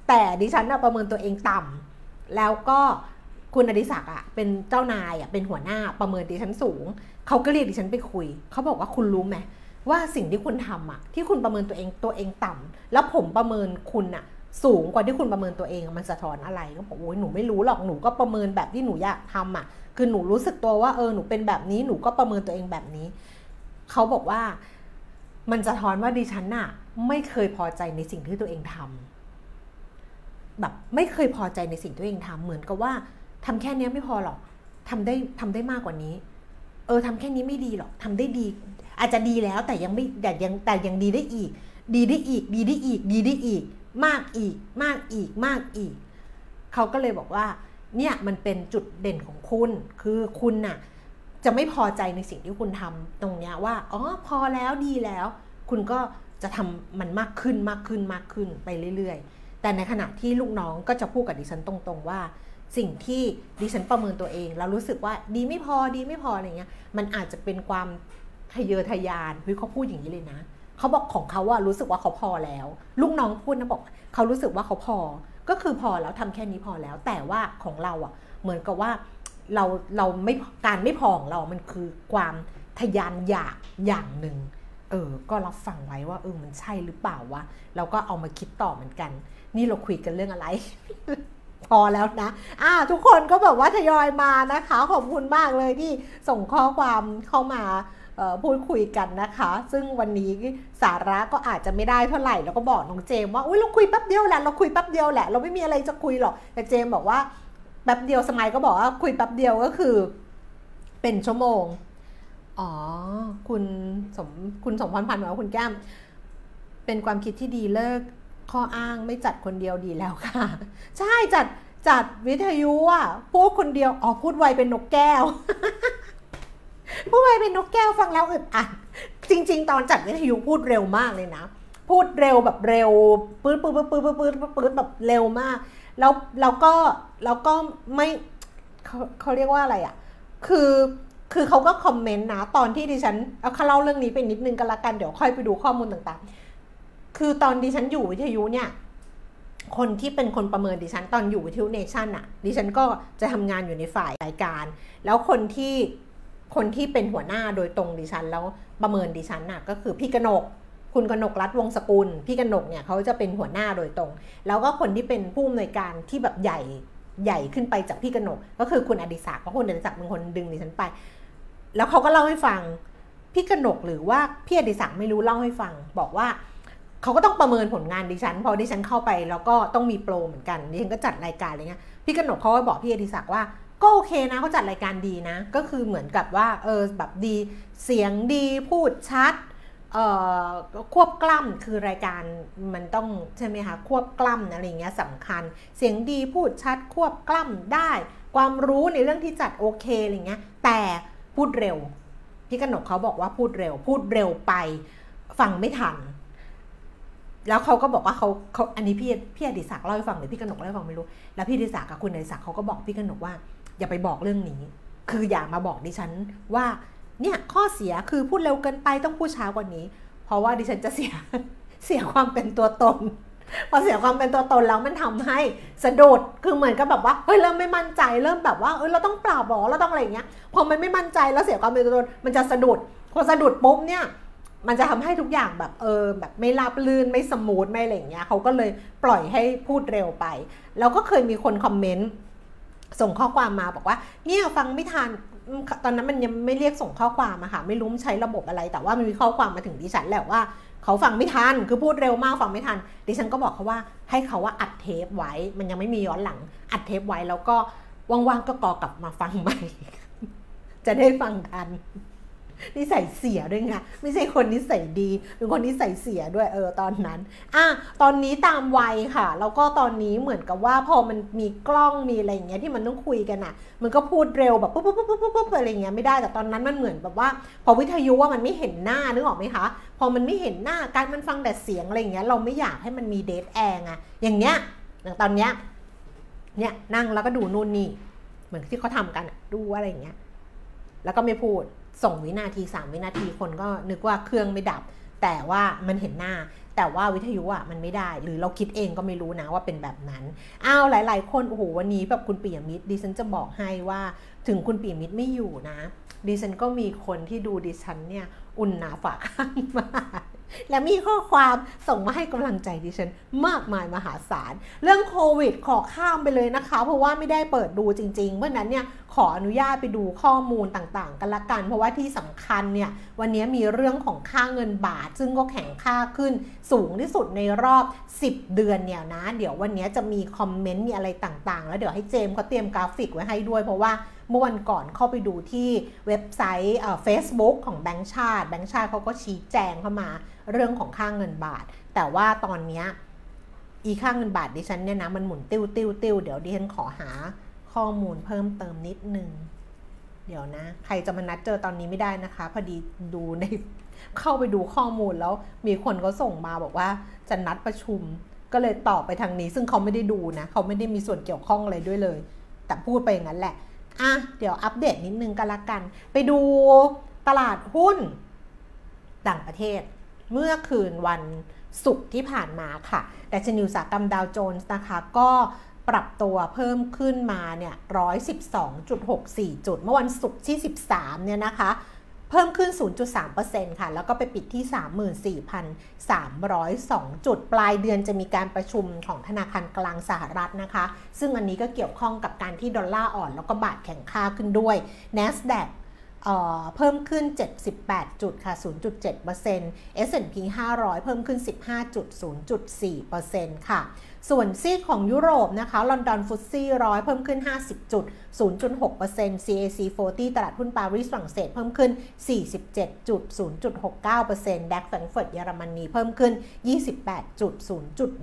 แต่ดิฉันประเมินตัวเองต่ำแล้วก็คุณอดิศักดิ์อะเป็นเจ้านายอะเป็นหัวหน้าประเมินดิฉันสูงเขาก็เรียกดิฉันไปคุยเขาบอกว่าคุณรู้ไหมว่าสิ่งที่คุณทำอะที่คุณประเมินตัวเองตัวเองต่ำแล้วผมประเมินคุณอะ สูงกว่าที่คุณประเมินตัวเองมันสะท้อนอะไรก็บอกโอ้ยหนูไม่รู้หรอกหนูก็ประเมินแบบที่หนูอยากทำอะ คือหนูรู้สึกตัวว่าเออหนูเป็นแบบนี้หนูก็ประเมินตัวเองแบบนี้ เขาบอกว่ามันสะท้อนว่าดิฉันน่ะ ไม่เคยพอใจในสิ่งที่ตัวเองทำแบบไม่เคยพอใจในสิ่งที่ตัวเองทำเหมือนกับว่าทำแค่นี้ไม่พอหรอกทำได้ทำได้มากกว่านี้ เออทำแค่นี้ไม่ดีหรอกทำได้ดี อาจจะดีแล้วแต่ยังไม่แต่ยังแต่ยังดีได้อีก ดีได้อีก ดีได้อีก ดีได้อีก มากอีกมากอีกมากอีก เขาก็เลยบอกว่าเนี่ยมันเป็นจุดเด่นของคุณ คือคุณน่ะจะไม่พอใจในสิ่งที่คุณทำตรงเนี้ยว่าอ๋อพอแล้วดีแล้ว คุณก็จะทำมันมากขึ้นมากขึ้นมากขึ้นไปเรื่อย ๆ แต่ในขณะที่ลูกน้องก็จะพูดกับดิฉันตรงๆว่า สิ่งที่ดิฉันประเมินตัวเอง แล้วรู้สึกว่าดีไม่พอดีไม่พออะไรเงี้ยมันอาจจะเป็นความทะเยอทะยานเฮ้ยเขาพูดอย่างนี้เลยนะ เขาบอกของเขาว่ารู้สึกว่าเขาพอแล้ว ลูกน้องพูดนะบอกเขารู้สึกว่าเขาพอ ก็คือพอแล้วทำแค่นี้พอแล้ว แต่ว่าของเราอะ เหมือนกับว่าเราเราไม่การไม่พอของเรา มันคือความทะยานอยากอย่างหนึ่งเออ ก็รับฟังไว้ว่าเออ มันใช่หรือเปล่าวะ เราก็เอามาคิดต่อเหมือนกัน นี่เราคุยกันเรื่องอะไร พอแล้วนะ อ่า ทุกคนก็แบบว่าทยอยมานะคะ ขอบคุณมากเลยที่ส่งข้อความเข้ามา พูดคุยกันนะคะ ซึ่งวันนี้สาระก็อาจจะไม่ได้เท่าไหร่แล้วก็บอกน้องเจมว่าอุ้ยเราคุยแป๊บเดียวแหละเราคุยแป๊บเดียวแหละเราไม่มีอะไรจะคุยหรอกแต่เจมบอกว่าแป๊บเดียวสมัยก็บอกว่าคุยแป๊บเดียวก็คือ เป็นชั่วโมงอ๋อ คุณสมคุณสมพรพันธ์บอกว่าคุณแก้ม เป็นความคิดที่ดีเลิกข้ออ้างไม่จัดคนเดียวดีแล้วค่ะ ใช่จัดจัดวิทยุอะพูดคนเดียวอ๋อพูดไวเป็นนกแก้ว พูดไวเป็นนกแก้วฟังแล้วอึดอัดจริง ๆ ตอนจัดวิทยุพูดเร็วมากเลยนะ พูดเร็วแบบเร็วปื๊ดปื๊ดปื๊ดปื๊ดปื๊ดปื๊ดแบบเร็วมาก แล้วแล้วก็แล้วก็ไม่เขาเขาเรียกว่าอะไรอะ คือคือเขาก็คอมเมนต์นะ ตอนที่ดิฉันเอาเขาเล่าเรื่องนี้ไปนิดนึงกันละกันเดี๋ยวค่อยไปดูข้อมูลต่างๆ คือตอนดิฉันอยู่วิทยุเนี่ยคนที่เป็นคนประเมินดิฉันตอนอยู่วิทยุเนชั่นอะดิฉันก็จะทำงานอยู่ในฝ่ายรายการ แล้วคนที่ คนที่เป็นหัวหน้าโดยตรงดิฉัน แล้วประเมินดิฉันน่ะก็คือพี่กนก คุณกนกรัฐวงศกุล พี่กนกเนี่ยเขาจะเป็นหัวหน้าโดยตรง แล้วก็คนที่เป็นผู้อำนวยการที่แบบใหญ่ใหญ่ขึ้นไปจากพี่กนก ก็คือคุณอดิศักดิ์เพราะคุณอดิศักดิ์เป็นคนดึงดิฉันไป แล้วเขาก็เล่าให้ฟังพี่กนกหรือว่าพี่อดิศักดิ์ไม่รู้เล่าให้ฟัง บอกว่าเขาก็ต้องประเมินผลงานดิฉัน พอดิฉันเข้าไปแล้วก็ต้องมีโปรเหมือนกันดิฉันก็จัดรายการอะไรเงี้ยพี่กนกเขาก็บอกพี่อดิศักดิ์ว่า ก็โอเคนะเขาจัดรายการดีนะ ก็คือเหมือนกับว่าเออแบบดีเสียงดีพูดชัดควบกล้ำคือรายการมันต้องใช่ไหมคะควบกล้ำอะไรเงี้ยสำคัญ เสียงดีพูดชัดควบกล้ำได้ ความรู้ในเรื่องที่จัดโอเคอะไรเงี้ยแต่พูดเร็ว พี่กนกเขาบอกว่าพูดเร็ว พูดเร็วไปฟังไม่ทัน แล้วเขาก็บอกว่าเขาเขาอันนี้พี่พี่อดิศักดิ์เล่าให้ฟังหรือพี่กนกเล่าให้ฟังไม่รู้ แล้วพี่อดิศักดิ์กับคุณอดิศักดิ์เขาก็บอกพี่กนกว่า อย่าไปบอกเรื่องนี้ คืออย่ามาบอกดิฉันว่าเนี่ยข้อเสียคือพูดเร็วเกินไปต้องพูดช้ากว่านี้ เพราะว่าดิฉันจะเสียเสียความเป็นตัวตนพอเสียความเป็นตัวตนแล้วมันทำให้สะดุดคือเหมือนกับแบบว่าเฮ้ยเริ่มไม่มั่นใจเริ่มแบบว่าเออเราต้องปราบบอกเราต้องอะไรเงี้ยพอมันไม่มั่นใจแล้วเสียความเป็นตัวตนมันจะสะดุดพอสะดุดปุ๊บเนี่ยมันจะทำให้ทุกอย่างแบบเออแบบไม่ราบลื่นไม่สมูทไม่อะไรเงี้ยเขาก็เลยปล่อยให้พูดเร็วไป แล้วก็เคยมีคนคอมเมนต์ ส่งข้อความมาบอกว่าเนี่ยฟังไม่ทันตอนนั้นมันยังไม่เรียกส่งข้อความอะค่ะไม่รู้ใช้ระบบอะไร แต่ว่ามันมีข้อความมาถึงดิฉันแหละว่าเขาฟังไม่ทันคือพูดเร็วมากฟังไม่ทัน ดิฉันก็บอกเขาว่าให้เขาว่าอัดเทปไว้ มันยังไม่มีย้อนหลัง อัดเทปไว้แล้วก็ว่างๆก็กอกลับมาฟังใหม่ จะได้ฟังทัน นิสัยเสียด้วยไงไม่ใช่คนนิสัยดีเป็นคนนิสัยเสียด้วยเออตอนนั้นอะตอนนี้ตามวัยค่ะ แล้วก็ตอนนี้เหมือนกับว่าพอมันมีกล้องมีอะไรอย่างเงี้ยที่มันต้องคุยกันอะ มันก็พูดเร็วแบบปุ๊บปุ๊บปุ๊บปุ๊บปุ๊บอะไรเงี้ยไม่ได้แต่ตอนนั้นมันเหมือนแบบว่า พอวิทยุว่ามันไม่เห็นหน้านึกออกไหมคะ พอมันไม่เห็นหน้าการมันฟังแต่เสียงอะไรเงี้ยเราไม่อยากให้มันมีเดทแอร์ไงอย่างเงี้ยอย่างตอนเนี้ยเนี่ยนั่งแล้วก็ดูนู่นนี่เหมือนที่เขาทากันดูอะไรเงี้ย แล้วก็ไม่พูด ส่งวินาที3วินาทีคนก็นึกว่าเครื่องไม่ดับ แต่ว่ามันเห็นหน้า แต่ว่าวิทยุอะมันไม่ได้ หรือเราคิดเองก็ไม่รู้นะว่าเป็นแบบนั้นอ้าวหลาย ๆ คนโอ้โหวันนี้แบบคุณปียมิตรดิฉันจะบอกให้ว่าถึงคุณปียมิตรไม่อยู่นะดิฉันก็มีคนที่ดูดิฉันเนี่ย อุ่นหนาฝาข้างมาก และมีข้อความส่งมาให้กำลังใจดิฉันมากมายมหาศาล เรื่องโควิดขอข้ามไปเลยนะคะ เพราะว่าไม่ได้เปิดดูจริงๆ เพราะนั้นเนี่ยขออนุญาตไปดูข้อมูลต่างๆ กันละกัน เพราะว่าที่สำคัญเนี่ยวันนี้มีเรื่องของค่าเงินบาท ซึ่งก็แข็งค่าขึ้นสูงที่สุดในรอบ 10 เดือนเนี่ยนะ เดี๋ยววันนี้จะมีคอมเมนต์มีอะไรต่างๆ แล้วเดี๋ยวให้เจมเขาเตรียมกราฟิกไว้ให้ด้วยเพราะว่าเมื่อวันก่อนเข้าไปดูที่เว็บไซต์เฟซบุ๊กของแบงก์ชาติ แบงก์ชาติเขาก็ชี้แจงเข้ามา เรื่องของค่าเงินบาท แต่ว่าตอนนี้อีค่าเงินบาทดิฉันเนี่ยนะมันหมุนติ้วติ้วติ้วเดี๋ยวดิฉันขอหาข้อมูลเพิ่มเติมนิดนึง เดี๋ยวนะ ใครจะมานัดเจอตอนนี้ไม่ได้นะคะ พอดีดูในเข้าไปดูข้อมูลแล้วมีคนเขาส่งมาบอกว่าจะนัดประชุมก็เลยตอบไปทางนี้ ซึ่งเขาไม่ได้ดูนะเขาไม่ได้มีส่วนเกี่ยวข้องอะไรด้วยเลย แต่พูดไปอย่างนั้นแหละอะเดี๋ยวอัปเดตนิดนึงกันละกัน ไปดูตลาดหุ้นต่างประเทศ เมื่อคืนวันศุกร์ที่ผ่านมาค่ะแต่ชนิวสาหกรรมดาวโจนส์นะคะ ก็ปรับตัวเพิ่มขึ้นมาเนี่ย112.64 จุด เมื่อวันศุกร์ที่ 13 เนี่ยนะคะ เพิ่มขึ้น 0.3%ค่ะ แล้วก็ไปปิดที่ 34,302 จุด ปลายเดือนจะมีการประชุมของธนาคารกลางสหรัฐนะคะ ซึ่งอันนี้ก็เกี่ยวข้องกับการที่ดอลลาร์อ่อน แล้วก็บาทแข็งค่าขึ้นด้วย NASDAQ เพิ่มขึ้น 78 จุดค่ะ 0.7% S&P 500 เพิ่มขึ้น 15.0.4%ค่ะ ส่วนซีของยุโรปนะคะ ลอนดอนฟุตซี่ร้อยเพิ่มขึ้น 50 จุด 0.6% CAC 40 ตลาดหุ้นปารีสฝรั่งเศสเพิ่มขึ้น 47 จุด 0.69%ดัคแฟรงเฟิร์ตเยอรมนีเพิ่มขึ้น 28 จุด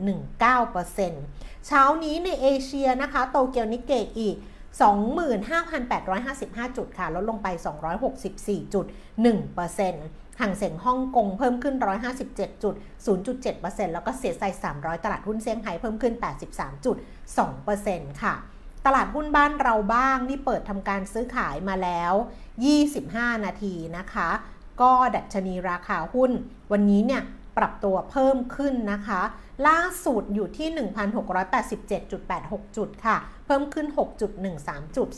0.19%เช้านี้ในเอเชียนะคะ โตเกียวนิเกอีก 25,855 จุดค่ะ ลดลงไป 264.1%ห่างเสียงฮ่องกงเพิ่มขึ้น 157จุด0.7%แล้วก็เสียใจ 300 ตลาดหุ้นเซี่ยงไฮ้เพิ่มขึ้น 83.2%ค่ะตลาดหุ้นบ้านเราบ้างที่เปิดทำการซื้อขายมาแล้ว 25 นาทีนะคะ ก็ดัชนีราคาหุ้น วันนี้เนี่ยปรับตัวเพิ่มขึ้นนะคะ ล่าสุดอยู่ที่ 1,687.86 จุดค่ะ เพิ่มขึ้น 6.13 จุด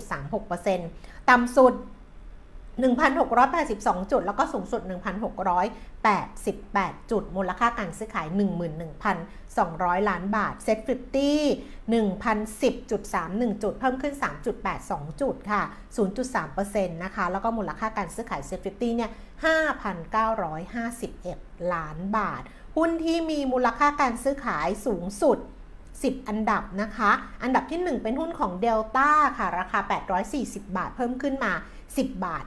0.36%ต่ำสุด 1,682 จุด แล้วก็สูงสุด 1,688 จุด มูลค่าการซื้อขาย 11,200 ล้านบาท SET Fifty 1,010.31 จุด เพิ่มขึ้น 3.82 จุดค่ะ 0.3%นะคะ แล้วก็มูลค่าการซื้อขาย SET Fifty เนี่ย 5,951 ล้านบาท หุ้นที่มีมูลค่าการซื้อขายสูงสุด 10 อันดับนะคะ อันดับที่ 1 เป็นหุ้นของเดลต้าค่ะ ราคา 840 บาท เพิ่มขึ้นมา 10 บาท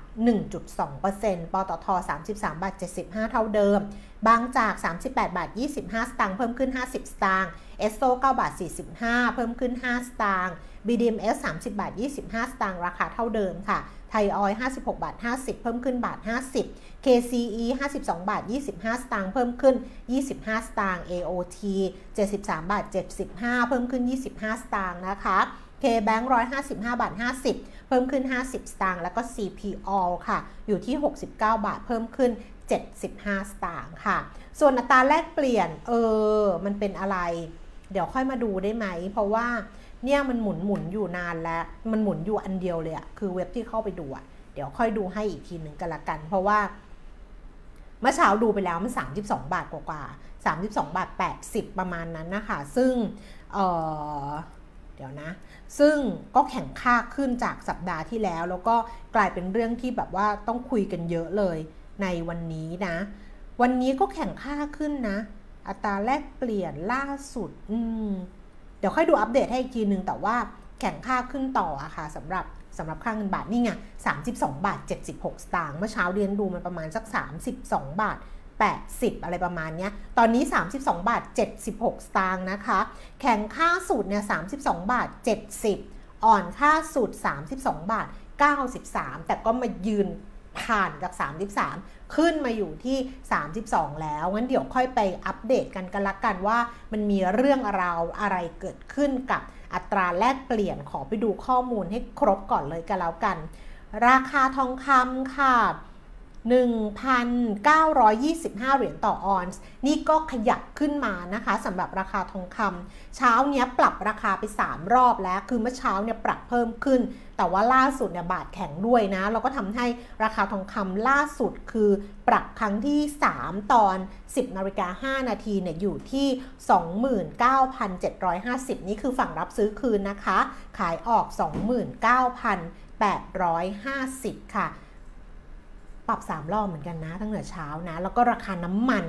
1.2%ปตท 33 บาท 75 เท่าเดิม บางจาก 38 บาท 25 สตางค์ เพิ่มขึ้น 50 สตางค์ เอสโซ9บาท 45 เพิ่มขึ้น 5 สตางค์ BDMs 30 บาท 25 สตางค์ราคาเท่าเดิมค่ะ ไทยออย56 บาท 50 เพิ่มขึ้นบาท 50 KCE 52 บาท 25 สตางค์เพิ่มขึ้น 25 สตางค์ AOT 73 บาท 75 เพิ่มขึ้น 25 สตางค์นะคะ K-Bank 155 บาท 50 เพิ่มขึ้น 50 สตางค์แล้วก็ CPO ค่ะ อยู่ที่ 69 บาทเพิ่มขึ้น 75 สตางค์ค่ะ ส่วนอัตราแลกเปลี่ยน เออ มันเป็นอะไร เดี๋ยวค่อยมาดูได้ไหม เพราะว่า เนี่ยมันหมุนหมุนอยู่นานแล้วมันหมุนอยู่อันเดียวเลยอะคือเว็บที่เข้าไปดูอะเดี๋ยวค่อยดูให้อีกทีหนึ่งกันละกัน เพราะว่าเมื่อเช้าดูไปแล้วมัน32 บาทกว่าๆ32 บาท 80 ประมาณนั้นนะคะ ซึ่งเเดี๋ยวนะ ซึ่งก็แข่งค่าขึ้นจากสัปดาห์ที่แล้ว แล้วก็กลายเป็นเรื่องที่แบบว่าต้องคุยกันเยอะเลยในวันนี้นะ วันนี้ก็แข่งค่าขึ้นนะ อัตราแลกเปลี่ยนล่าสุด อืม เดี๋ยวค่อยดูอัปเดตให้อีกทีนึง แต่ว่าแข่งค่าขึ้นต่ออะค่ะสำหรับสำหรับค่าเงินบาทนี่ไง32 บาท 76 สตางค์เมื่อเช้าเรียนดูมันประมาณสัก 32 บาท 80 อะไรประมาณนี้ตอนนี้ 32 บาท 76 สตางค์นะคะ แข่งค่าสูตรเนี่ย32 บาท 70 อ่อนค่าสูตร 32 บาท 93 แต่ก็มายืนผ่านจาก 33 ขึ้นมาอยู่ที่ 32 แล้ว งั้นเดี๋ยวค่อยไปอัปเดตกันกันละกันว่า มันมีเรื่องราวอะไรเกิดขึ้นกับอัตราแลกเปลี่ยนขอไปดูข้อมูลให้ครบก่อนเลยกันแล้วกัน ราคาทองคำค่ะ 1,925 เหรียญต่อออนซ์นี่ก็ขยับขึ้นมานะคะสำหรับราคาทองคำเช้าเนี้ยปรับราคาไป 3 รอบแล้ว คือเมื่อเช้าเนี่ยปรับเพิ่มขึ้น แต่ว่าล่าสุดเนี่ยบาทแข็งด้วยนะ เราก็ทำให้ราคาทองคำล่าสุดคือปรับครั้งที่ 3 ตอน 10นาฬิกา5นาทีเนี่ยอยู่ที่ 29,750 นี่คือฝั่งรับซื้อคืนนะคะ ขายออก 29,850 ค่ะ ปรับ 3 รอบเหมือนกันนะ ตั้งแต่เช้านะ แล้วก็ราคาน้ำมัน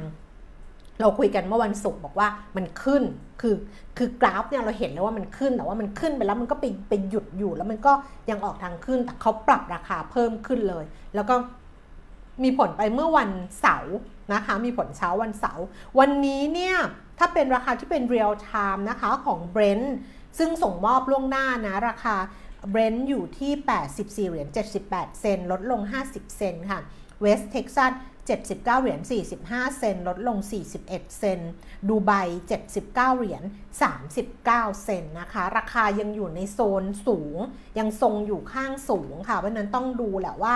เราคุยกันเมื่อวันศุกร์บอกว่ามันขึ้นคือคือกราฟเนี่ยเราเห็นแล้วว่ามันขึ้นแต่ว่ามันขึ้นไปแล้วมันก็ไปไปหยุดอยู่แล้วมันก็ยังออกทางขึ้นแต่เขาปรับราคาเพิ่มขึ้นเลย แล้วก็มีผลไปเมื่อวันเสาร์นะคะ มีผลเช้าวันเสาร์วันนี้เนี่ย ถ้าเป็นราคาที่เป็น real time นะคะของ Brent ซึ่งส่งมอบล่วงหน้านะ ราคา Brent อยู่ที่ 84 เหรียญ 78 เซนต์ ลดลง 50 เซนต์ค่ะ West Texas 79 เหรียญ 45 เซนต์ ลดลง 41 เซนต์ ดูไบ 79 เหรียญ 39 เซนต์นะคะ ราคายังอยู่ในโซนสูง ยังทรงอยู่ข้างสูงค่ะ เพราะนั้นต้องดูแหละว่า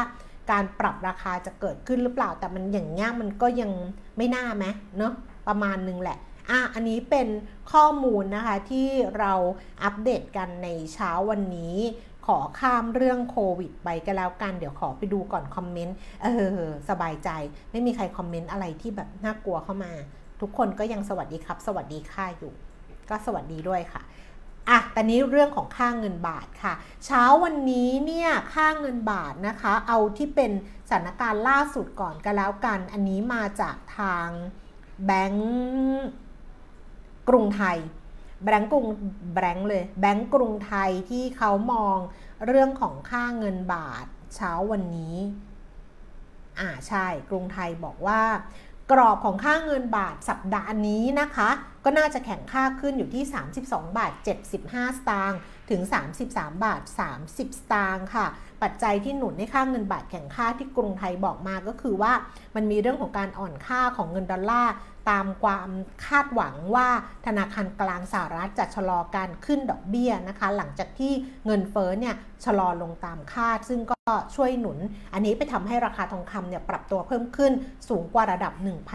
การปรับราคาจะเกิดขึ้นหรือเปล่า แต่มันอย่างเงี้ยมันก็ยังไม่น่าไหมเนาะประมาณนึงแหละ อะอันนี้เป็นข้อมูลนะคะที่เราอัปเดตกันในเช้าวันนี้ ขอข้ามเรื่องโควิดไปก็แล้วกัน เดี๋ยวขอไปดูก่อนคอมเมนต์ เออ สบายใจ ไม่มีใครคอมเมนต์อะไรที่แบบน่ากลัวเข้ามา ทุกคนก็ยังสวัสดีครับ สวัสดีค่าอยู่ ก็สวัสดีด้วยค่ะอะต่นี้เรื่องของค่าเงินบาทค่ะ เช้าวันนี้เนี่ยค่าเงินบาทนะคะ เอาที่เป็นสถานการณ์ล่าสุดก่อนก็แล้วกัน อันนี้มาจากทางแบงก์ กรุงไทยแบงก์กรุงแบงก์เลยแบงก์กรุงไทยที่เขามองเรื่องของค่าเงินบาทเช้าวันนี้อ่าใช่กรุงไทยบอกว่ากรอบของค่าเงินบาทสัปดาห์นี้นะคะ ก็น่าจะแข่งค่าขึ้นอยู่ที่ 32 บาท 75 สตางค์ถึง 33 บาท 30 สตางค์ค่ะ ปัจจัยที่หนุนให้ค่าเงินบาทแข่งค่าที่กรุงไทยบอกมาก็คือว่ามันมีเรื่องของการอ่อนค่าของเงินดอลลาร์ ตามความคาดหวังว่าธนาคารกลางสหรัฐจะชะลอการขึ้นดอกเบี้ยนะคะ หลังจากที่เงินเฟ้อเนี่ยชะลอลงตามคาด ซึ่งก็ช่วยหนุน อันนี้ไปทำให้ราคาทองคำเนี่ยปรับตัวเพิ่มขึ้นสูงกว่าระดับ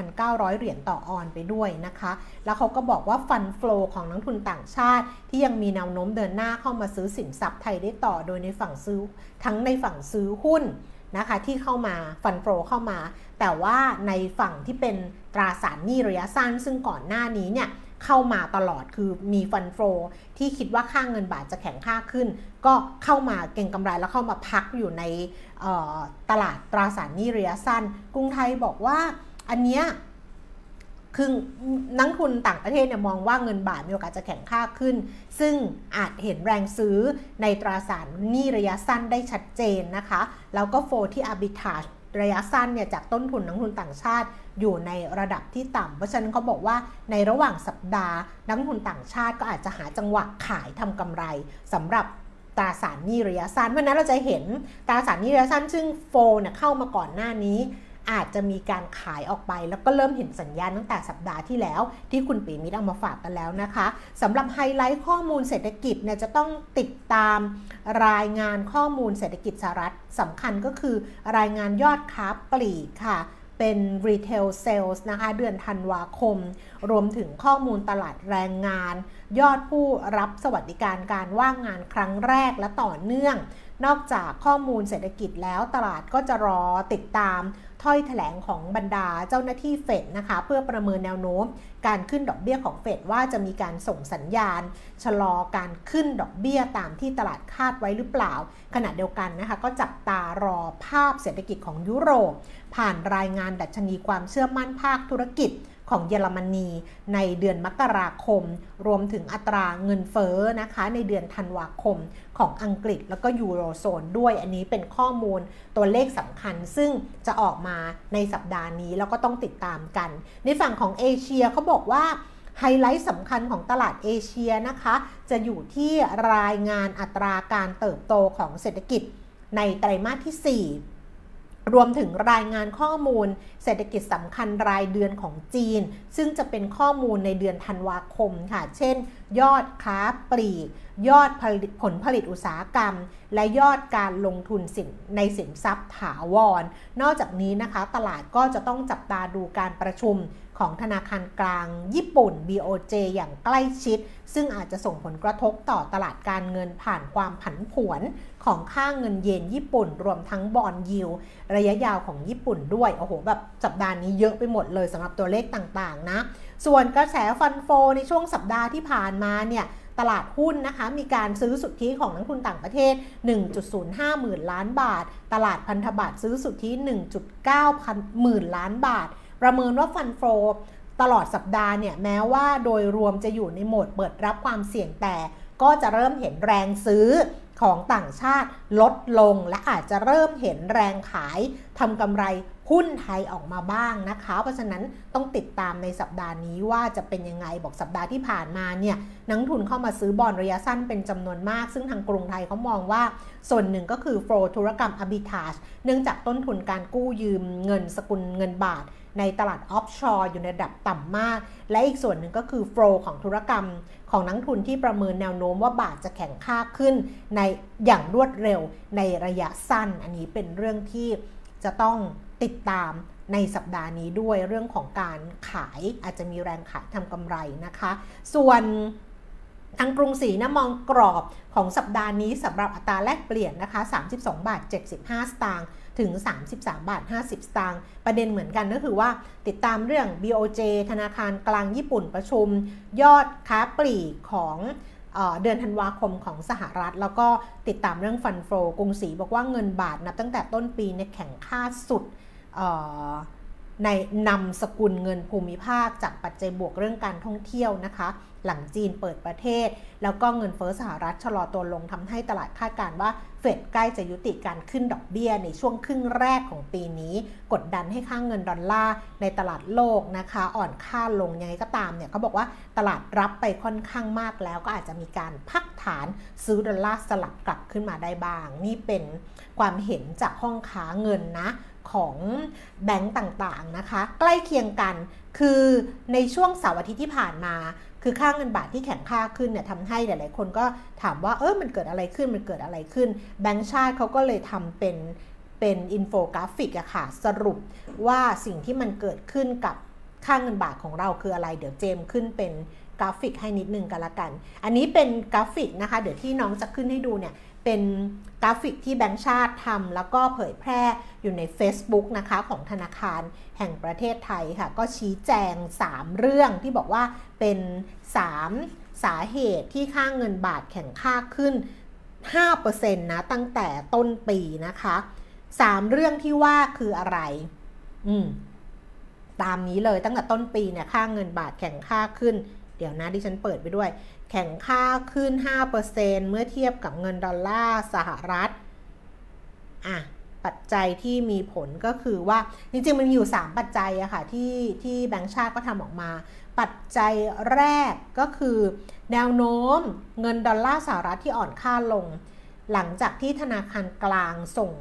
1,900 เหรียญต่อออนไปด้วยนะคะ แล้วเขาก็บอกว่าฟันฟลูของนักทุนต่างชาติ ที่ยังมีแนวโน้มเดินหน้าเข้ามาซื้อสินทรัพย์ไทยได้ต่อโดยในฝั่งซื้อทั้งในฝั่งซื้อหุ้นนะคะที่เข้ามาฟันโฟเข้ามา แต่ว่าในฝั่งที่เป็นตราสารหนี้ระยะสั้น ซึ่งก่อนหน้านี้เนี่ยเข้ามาตลอดคือมีฟันโฟที่คิดว่าค่างเงินบาทจะแข็งค่าขึ้น ก็เข้ามาเก่งกำไรแล้วเข้ามาพักอยู่ในตลาดตราสารหนี้ระยะสั้น กรุงไทยบอกว่าอันเนี้ยคือนักทุนต่างประเทศเนี่ยมองว่าเงินบาทมีโอกาสจะแข็งค่าขึ้น ซึ่งอาจเห็นแรงซื้อในตราสารหนี้ระยะสั้นได้ชัดเจนนะคะ แล้วก็โฟที่อาร์บิทา ระยะสั้นเนี่ยจากต้นทุนนักทุนต่างชาติอยู่ในระดับที่ต่ำเพราะฉะนั้นเขาบอกว่าในระหว่างสัปดาห์ นักทุนต่างชาติก็อาจจะหาจังหวะขายทำกำไรสำหรับตราสารหนี้ระยะสั้นเพราะนั้นเราจะเห็นตราสารหนี้ระยะสั้น ซึ่งโฟเนี่ยเข้ามาก่อนหน้านี้ อาจจะมีการขายออกไป แล้วก็เริ่มเห็นสัญญาณตั้งแต่สัปดาห์ที่แล้ว ที่คุณปีมิตรเอามาฝากกันแล้วนะคะสำหรับไฮไลท์ข้อมูลเศรษฐกิจเนี่ยจะต้องติดตามรายงานข้อมูลเศรษฐกิจสหรัฐสำคัญก็คือรายงานยอดค้าปลีกค่ะเป็น retail sales นะคะ เดือนธันวาคม รวมถึงข้อมูลตลาดแรงงาน ยอดผู้รับสวัสดิการการว่างงานครั้งแรกและต่อเนื่อง นอกจากข้อมูลเศรษฐกิจแล้วตลาดก็จะรอติดตามถ้อยแถลงของบรรดาเจ้าหน้าที่เฟดนะคะ เพื่อประเมินแนวโน้ม การขึ้นดอกเบี้ยของเฟดว่าจะมีการส่งสัญญาณ ชะลอการขึ้นดอกเบี้ยตามที่ตลาดคาดไว้หรือเปล่า ขณะเดียวกันนะคะ ก็จับตารอภาพเศรษฐกิจของยุโรป ผ่านรายงานดัชนีความเชื่อมั่นภาคธุรกิจ ของเยอรมนีในเดือนมกราคม รวมถึงอัตราเงินเฟ้อนะคะในเดือนธันวาคมของอังกฤษแล้วก็ยูโรโซนด้วยอันนี้เป็นข้อมูลตัวเลขสำคัญ ซึ่งจะออกมาในสัปดาห์นี้แล้วก็ต้องติดตามกัน ในฝั่งของเอเชียเขาบอกว่าไฮไลท์สำคัญของตลาดเอเชียนะคะ จะอยู่ที่รายงานอัตราการเติบโตของเศรษฐกิจในไตรมาสที่ 4 รวมถึงรายงานข้อมูลเศรษฐกิจสำคัญรายเดือนของจีน ซึ่งจะเป็นข้อมูลในเดือนธันวาคมค่ะ เช่น ยอดค้าปลีก ยอดผลผลผลิตอุตสาหกรรม และยอดการลงทุนสินในสินทรัพย์ถาวร นอกจากนี้นะคะ ตลาดก็จะต้องจับตาดูการประชุมของธนาคารกลางญี่ปุ่น BOJ อย่างใกล้ชิด ซึ่งอาจจะส่งผลกระทบต่อตลาดการเงินผ่านความผันผวน ของค่าเงินเยนญี่ปุ่น รวมทั้งบอลยิว ระยะยาวของญี่ปุ่นด้วย โอ้โห แบบสัปดาห์นี้เยอะไปหมดเลยสำหรับตัวเลขต่างๆนะ ส่วนกระแสฟันโฟในช่วงสัปดาห์ที่ผ่านมาเนี่ยตลาดหุ้นนะคะมีการซื้อสุทธิของนักทุนต่างประเทศ 1.05 หมื่นล้านบาท ตลาดพันธบัตรซื้อสุทธิ 1.9พันหมื่นล้านบาท ประเมินว่าฟันโฟตลอดสัปดาห์เนี่ยแม้ว่าโดยรวมจะอยู่ในโหมดเปิดรับความเสี่ยงแต่ก็จะเริ่มเห็นแรงซื้อ ของต่างชาติลดลง และอาจจะเริ่มเห็นแรงขายทำกำไรหุ้นไทยออกมาบ้างนะคะ เพราะฉะนั้นต้องติดตามในสัปดาห์นี้ว่าจะเป็นยังไงบอกสัปดาห์ที่ผ่านมาเนี่ยนักทุนเข้ามาซื้อบอลระยะสั้นเป็นจำนวนมาก ซึ่งทางกรุงไทยเขามองว่า ส่วนหนึ่งก็คือโฟลธุรกรรมอ r b ิทา g เนื่องจากต้นทุนการกู้ยืมเงินสกุลเงินบาท ในตลาดออฟชอร์อยู่ในระดับต่ำมาก และอีกส่วนหนึ่งก็คือโฟลของธุรกรรมของนักทุนที่ประเมินแนวโน้มว่าบาทจะแข็งค่าขึ้นในอย่างรวดเร็วในระยะสั้น อันนี้เป็นเรื่องที่จะต้องติดตามในสัปดาห์นี้ด้วยเรื่องของการขายอาจจะมีแรงขายทำกำไรนะคะ ส่วนทางกรุงศรีนะมองกรอบของสัปดาห์นี้สำหรับอัตราแลกเปลี่ยนนะคะ 32 บาท 75 สตางค์ ถึง 33 บาท 50 สตางค์ประเด็นเหมือนกันก็คือว่าติดตามเรื่อง BOJ ธนาคารกลางญี่ปุ่นประชุม ยอดค้าปลีกของเดือนธันวาคมของสหรัฐ แล้วก็ติดตามเรื่องฟันโฟกรุงศรีบอกว่าเงินบาทนับตั้งแต่ต้นปีเนี่ยแข่งค่าสุดในนำสกุลเงินภูมิภาคจากปัจจัยบวกเรื่องการท่องเที่ยวนะคะ หลังจีนเปิดประเทศ แล้วก็เงินเฟ้อสหรัฐชะลอตัวลงทำให้ตลาดคาดการณ์ว่าเฟดใกล้จะยุติการขึ้นดอกเบี้ยในช่วงครึ่งแรกของปีนี้ กดดันให้ค่าเงินดอลลาร์ในตลาดโลกนะคะ อ่อนค่าลงยังไงก็ตามเนี่ยเขาบอกว่าตลาดรับไปค่อนข้างมากแล้วก็อาจจะมีการพักฐานซื้อดอลลาร์สลับกลับขึ้นมาได้บ้าง นี่เป็นความเห็นจากห้องค้าเงินนะของแบงก์ต่างๆนะคะ ใกล้เคียงกันคือในช่วงเสาร์อาทิตย์ที่ผ่านมา คือค่าเงินบาทที่แข็งค่าขึ้นเนี่ยทำให้หลาย ๆ คนก็ถามว่าเออมันเกิดอะไรขึ้นมันเกิดอะไรขึ้น แบงก์ชาติเขาก็เลยทำเป็นเป็นอินโฟกราฟิกอะค่ะ สรุปว่าสิ่งที่มันเกิดขึ้นกับค่าเงินบาทของเราคืออะไร เดี๋ยวเจมขึ้นเป็นกราฟิกให้นิดนึงกันละกัน อันนี้เป็นกราฟิกนะคะ เดี๋ยวที่น้องจะขึ้นให้ดูเนี่ย เป็นกราฟิกที่แบงค์ชาติทำแล้วก็เผยแพร่อยู่ใน Facebook นะคะของธนาคาร แห่งประเทศไทยค่ะ ก็ชี้แจง 3 เรื่องที่บอกว่าเป็น 3 สาเหตุที่ค่าเงินบาทแข่งค่าขึ้น 5%นะตั้งแต่ต้นปีนะคะ 3 เรื่องที่ว่าคืออะไร อืมตามนี้เลยตั้งแต่ต้นปีเนี่ยค่าเงินบาทแข่งค่าขึ้น เดี๋ยวนะดิฉันเปิดไปด้วย แข็งค่าขึ้น 5%เมื่อเทียบกับเงินดอลลาร์สหรัฐอะ ปัจจัยที่มีผลก็คือว่าจริงๆมันมีอยู่ 3 ปัจจัยอะค่ะที่ที่แบงก์ชาติก็ทำออกมา ปัจจัยแรกก็คือ แนวโน้มเงินดอลลาร์สหรัฐที่อ่อนค่าลง หลังจากที่ธนาคารกลางส่ง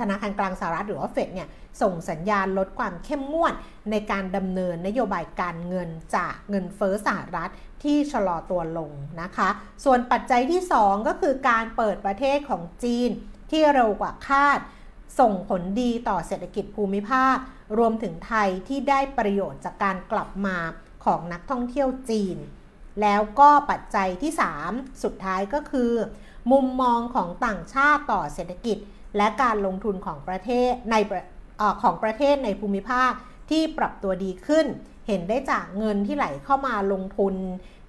ธนาคารกลางสหรัฐหรือว่าเฟดเนี่ยส่งสัญญาณลดความเข้มงวดในการดำเนินนโยบายการเงินจากเงินเฟ้อสหรัฐที่ชะลอตัวลงนะคะ ส่วนปัจจัยที่ 2 ก็คือการเปิดประเทศของจีนที่เร็วกว่าคาด ส่งผลดีต่อเศรษฐกิจภูมิภาค รวมถึงไทยที่ได้ประโยชน์จากการกลับมาของนักท่องเที่ยวจีน แล้วก็ปัจจัยที่ 3 สุดท้ายก็คือ มุมมองของต่างชาติต่อเศรษฐกิจ และการลงทุนของประเทศในอของประเทศในภูมิภาคที่ปรับตัวดีขึ้น เห็นได้จากเงินที่ไหลเข้ามาลงทุน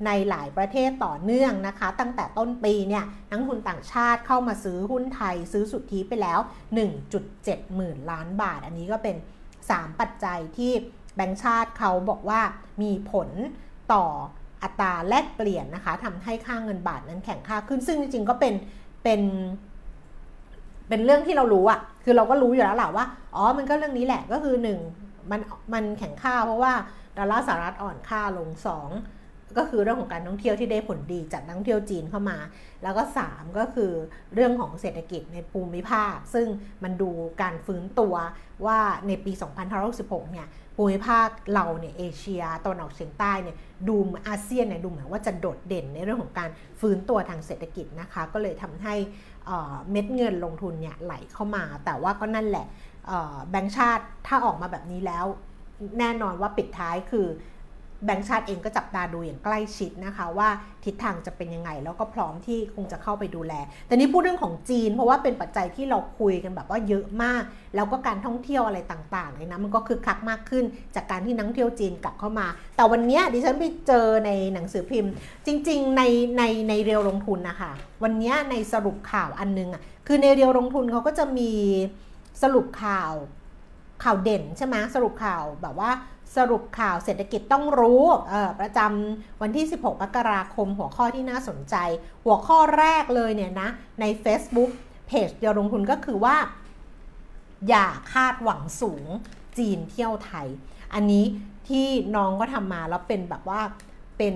ในหลายประเทศต่อเนื่องนะคะ ตั้งแต่ต้นปีเนี่ยนักทุนต่างชาติเข้ามาซื้อหุ้นไทยซื้อสุทธิไปแล้ว 1.7 หมื่นล้านบาท อันนี้ก็เป็น 3 ปัจจัยที่แบงก์ชาติเขาบอกว่ามีผลต่ออัตราแลกเปลี่ยนนะคะทำให้ค่าเงินบาทนั้นแข็งค่าขึ้น ซึ่งจริงๆก็เป็นเป็นเป็นเรื่องที่เรารู้อะคือเราก็รู้อยู่แล้วแหละว่า อ๋อ มันก็เรื่องนี้แหละ ก็คือ 1 มัน มันแข็งค่าเพราะว่าดอลลาร์สหรัฐอ่อนค่าลง 2 ก็คือเรื่องของการท่องเที่ยวที่ได้ผลดีจากนักท่องเที่ยวจีนเข้ามา แล้วก็ 3 ก็คือเรื่องของเศรษฐกิจในภูมิภาค ซึ่งมันดูการฟื้นตัวว่าในปี 2566 เนี่ยภูมิภาคเราเนี่ยเอเชียตะวันออกเฉียงใต้เนี่ยดูอาเซียนเนี่ยดูเหมือนว่าจะโดดเด่นในเรื่องของการฟื้นตัวทางเศรษฐกิจนะคะ ก็เลยทำให้เม็ดเงินลงทุนเนี่ยไหลเข้ามา แต่ว่าก็นั่นแหละแบงก์ชาติถ้าออกมาแบบนี้แล้ว แน่นอนว่าปิดท้ายคือ แบงก์ชาติเองก็จับตาดูอย่างใกล้ชิดนะคะว่าทิศทางจะเป็นยังไง แล้วก็พร้อมที่คงจะเข้าไปดูแล แต่นี้พูดเรื่องของจีน เพราะว่าเป็นปัจจัยที่เราคุยกันแบบว่าเยอะมาก แล้วก็การท่องเที่ยวอะไรต่างๆเลยนะมันก็คือคักมากขึ้นจากการที่นักเที่ยวจีนกลับเข้ามา แต่วันนี้ดิฉันไปเจอในหนังสือพิมพ์ จริง ๆ ในในในเรียวลงทุนนะคะวันนี้ในสรุปข่าวอันนึงอะคือในเรียวลงทุนเขาก็จะมีสรุปข่าวข่าวเด่นใช่ไหมสรุปข่าวแบบว่า สรุปข่าวเศรษฐกิจต้องรู้ประจำวันที่ 16 มกราคมหัวข้อที่น่าสนใจ หัวข้อแรกเลยเนี่ยนะ ใน Facebook เพจเดียวลงทุนก็คือว่า อย่าคาดหวังสูงจีนเที่ยวไทย อันนี้ที่น้องก็ทำมาแล้วเป็นแบบว่าเป็น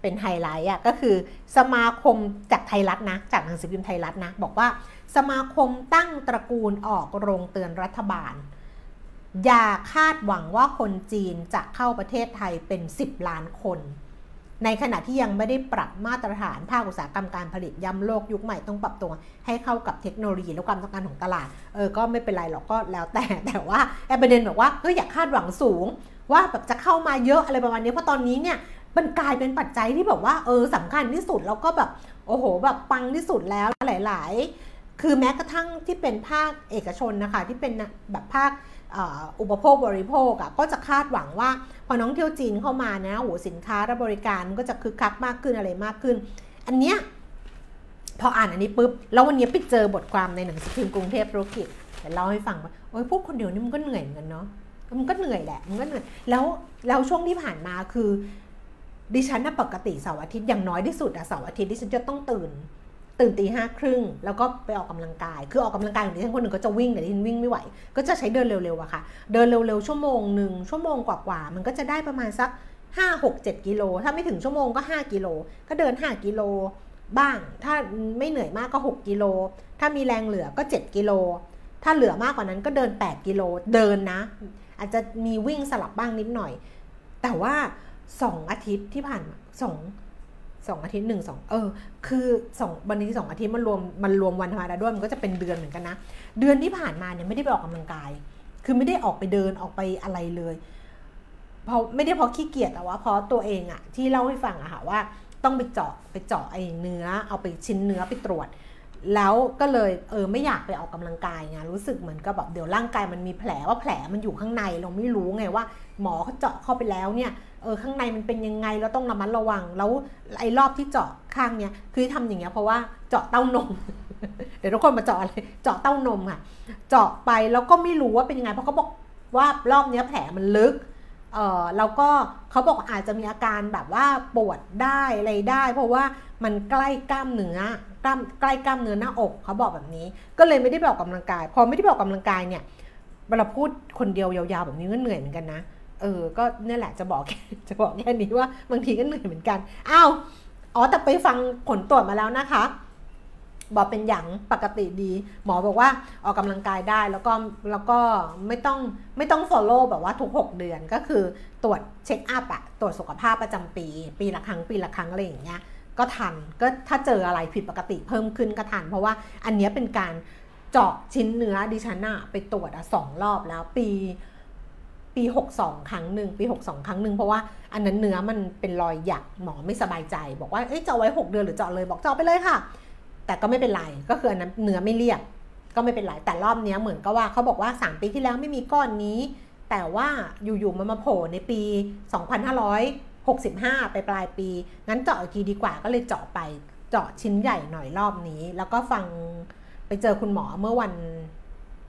เป็นไฮไลท์อะก็คือสมาคมจากไทยรัฐนะ จากหนังสือพิมพ์ไทยรัฐนะ บอกว่าสมาคมตั้งตระกูลออกโรงเตือนรัฐบาล อย่าคาดหวังว่าคนจีนจะเข้าประเทศไทยเป็น 10 ล้านคน ในขณะที่ยังไม่ได้ปรับมาตรฐานภาคอุตสาหกรรมการผลิตย้ำโลกยุคใหม่ต้องปรับตัวให้เข้ากับเทคโนโลยีและความต้องการของตลาด เออ ก็ไม่เป็นไรหรอกก็แล้วแต่ แต่ว่าแอบประเดนบอกว่าเฮ้ยอย่าคาดหวังสูง ว่าแบบจะเข้ามาเยอะอะไรประมาณนี้ เพราะตอนนี้เนี่ยมันกลายเป็นปัจจัยที่แบบว่า เออสำคัญที่สุดแล้วก็แบบโอ้โห แบบปังที่สุดแล้วหลาย ๆ คือแม้กระทั่งที่เป็นภาคเอกชนนะคะที่เป็นแบบภาค อุปโภคบริโภคก็จะคาดหวังว่าพอน้องเที่ยวจีนเข้ามานะโหสินค้าและบริการก็จะคึกคักมากขึ้นอะไรมากขึ้น อันเนี้ยพออ่านอันนี้ปุ๊บแล้ววันนี้ไปเจอบทความในหนังสือพิมพ์กรุงเทพธุรกิจเดี๋ยวเล่าให้ฟังว่าโอ้ยพูดคนเดียวนี่มันก็เหนื่อยเหมือนกันเนาะมันก็เหนื่อยแหละมันก็เหนื่อยแล้วแล้วช่วงที่ผ่านมาคือดิฉันน่ะปกติเสาร์อาทิตย์อย่างน้อยที่สุดอะเสาร์อาทิตย์ดิฉันจะต้องตื่น ตื่นตีห้าครึ่งแล้วก็ไปออกกำลังกาย คือออกกำลังกายของดิฉันคนหนึ่งก็จะวิ่งแต่ดิฉันวิ่งไม่ไหว ก็จะใช้เดินเร็วๆอะค่ะ เดินเร็วๆชั่วโมงหนึ่งชั่วโมงกว่าๆมันก็จะได้ประมาณสัก 5 6 7 กิโล ถ้าไม่ถึงชั่วโมงก็ 5 กิโล ก็เดิน 5 กิโลบ้าง ถ้าไม่เหนื่อยมากก็ 6 กิโล ถ้ามีแรงเหลือก็ 7 กิโล ถ้าเหลือมากกว่านั้นก็เดิน 8 กิโล เดินนะ อาจจะมีวิ่งสลับบ้างนิดหน่อย แต่ว่า 2 อาทิตย์ที่ผ่านสอง สองอาทิตย์หนึ่งสองเออ คือสองวันนี้สองอาทิตย์มันรวมมันรวมวันธรรมดาด้วยมันก็จะเป็นเดือนเหมือนกันนะ เดือนที่ผ่านมาเนี่ยไม่ได้ไปออกกำลังกาย คือไม่ได้ออกไปเดินออกไปอะไรเลยเพราะไม่ได้เพราะขี้เกียจแต่ว่าเพราะตัวเองอะที่เล่าให้ฟังอะค่ะว่าต้องไปเจาะไปเจาะไอ้เนื้อ เอาไปชิ้นเนื้อไปตรวจ แล้วก็เลยเออไม่อยากไปออกกำลังกายไงรู้สึกเหมือนกับแบบเดี๋ยวร่างกายมันมีแผลว่าแผลมันอยู่ข้างในเราไม่รู้ไงว่า หมอเขาเจาะเข้าไปแล้วเนี่ย เออข้างในมันเป็นยังไงเราต้องระมัดระวัง แล้วไอ้รอบที่เจาะข้างเนี้ยคือทำอย่างเงี้ยเพราะว่าเจาะเต้านม เดี๋ยวทุกคนมาเจาะอะไรเจาะเต้านมค่ะ เจาะไปแล้วก็ไม่รู้ว่าเป็นยังไงเพราะเขาบอกว่ารอบเนี้ยแผลมันลึกเออแล้วก็เขาบอกอาจจะมีอาการแบบว่าปวดได้อะไรได้ เพราะว่ามันใกล้กล้ามเนื้อกล้ามใกล้กล้ามเนื้อหน้าอกเขาบอกแบบนี้ ก็เลยไม่ได้ไปออกกำลังกาย พอไม่ได้ไปออกกำลังกายเนี่ยเวลาพูดคนเดียวยาวๆแบบนี้ก็เหนื่อยเหมือนกันนะ เออ ก็เนี่ยแหละจะบอกจะบอกแค่นี้ว่าบางทีก็เหนื่อยเหมือนกัน อ้าว อ๋อ แต่ไปฟังผลตรวจมาแล้วนะคะ บอกเป็นอย่างปกติดี หมอบอกว่าออกกำลังกายได้แล้วก็แล้วก็ไม่ต้องไม่ต้อง follow แบบว่าทุก 6 เดือนก็คือตรวจเช็คอัพอะตรวจสุขภาพประจำปี ปีละครั้งปีละครั้งอะไรอย่างเงี้ยก็ทันก็ถ้าเจออะไรผิดปกติเพิ่มขึ้นก็ทัน เพราะว่าอันนี้เป็นการเจาะชิ้นเนื้อดิฉันอะไปตรวจอะสองรอบแล้วปี ปี 62 ครั้งหนึ่งปี 62 ครั้งหนึ่งเพราะว่าอันนั้นเนื้อมันเป็นรอยหยักหมอไม่สบายใจ บอกว่าเอ้ยจะไว้ 6 เดือนหรือเจาะเลยบอกเจาะไปเลยค่ะ แต่ก็ไม่เป็นไรก็คืออันนั้นเนื้อไม่เรียบก็ไม่เป็นไรแต่รอบนี้เหมือนก็ว่าเขาบอกว่า 3 ปีที่แล้วไม่มีก้อนนี้ แต่ว่าอยู่ๆมันมาโผล่ในปี 2565 ไปปลายปี งั้นเจาะอีกทีดีกว่าก็เลยเจาะไปเจาะชิ้นใหญ่หน่อยรอบนี้ แล้วก็ฟังไปเจอคุณหมอเมื่อวัน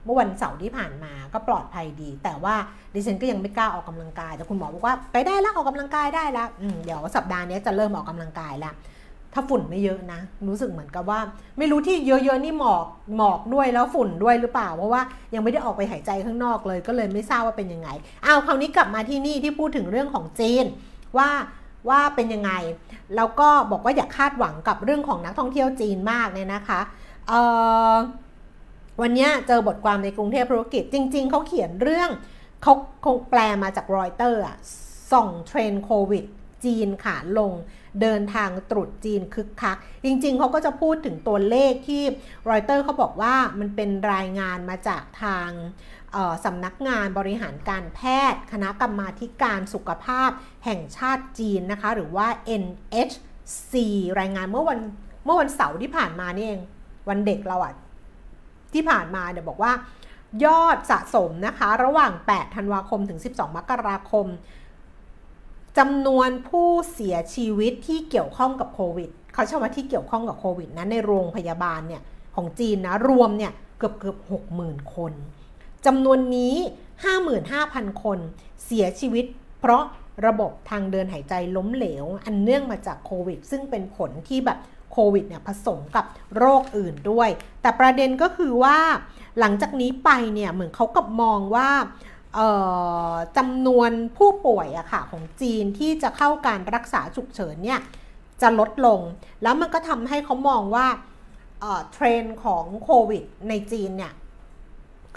เมื่อวันเสาร์ที่ผ่านมาก็ปลอดภัยดี แต่ว่าดิฉันก็ยังไม่กล้าออกกำลังกาย แต่คุณหมอบอกว่าไปได้แล้วออกกำลังกายได้แล้วเดี๋ยวสัปดาห์นี้จะเริ่มออกกำลังกายแล้วถ้าฝุ่นไม่เยอะนะ รู้สึกเหมือนกับว่า ไม่รู้ที่เยอะๆนี่หมอกหมอกด้วยแล้วฝุ่นด้วยหรือเปล่า เพราะว่ายังไม่ได้ออกไปหายใจข้างนอกเลย ก็เลยไม่ทราบว่าเป็นยังไงเอาคราวนี้กลับมาที่นี่ที่พูดถึงเรื่องของจีนว่าว่าเป็นยังไงแล้วก็บอกว่าอย่าคาดหวังกับเรื่องของนักท่องเที่ยวจีนมากเนี่ยนะคะเออ วันนี้เจอบทความในกรุงเทพธุรกิจจริง ๆ เขาเขียนเรื่องเขาคงแปลมาจากรอยเตอร์ส่องเทรนโควิดจีนขาลงเดินทางตรุษจีนคึกคัก จริงๆ เขาก็จะพูดถึงตัวเลขที่รอยเตอร์เขาบอกว่ามันเป็นรายงานมาจากทางสำนักงานบริหารการแพทย์ คณะกรรมการสุขภาพแห่งชาติจีนนะคะ หรือว่า NHC รายงานเมื่อวันเมื่อวันเสาร์ที่ผ่านมานี่เอง วันเด็กเราอะ ที่ผ่านมาเดี๋ยบอกว่ายอดสะสมนะคะ ระหว่าง 8 ธันวาคมถึง 12 มกราคมจำนวนผู้เสียชีวิตที่เกี่ยวข้องกับโควิดเขาใช้ว่าที่เกี่ยวข้องกับโควิดนะในโรงพยาบาลเนี่ยของจีนนะรวมเนี่ยเกือบเกือบหกหมื่นคนจำนวนนี้ 55,000 คนเสียชีวิต เพราะระบบทางเดินหายใจล้มเหลว อันเนื่องมาจากโควิด ซึ่งเป็นผลที่แบบ โควิดเนี่ยผสมกับโรคอื่นด้วย แต่ประเด็นก็คือว่าหลังจากนี้ไปเนี่ยเหมือนเขากับมองว่าจำนวนผู้ป่วยอะค่ะของจีนที่จะเข้าการรักษาฉุกเฉินเนี่ยจะลดลง แล้วมันก็ทำให้เขามองว่าเทรนของโควิดในจีนเนี่ย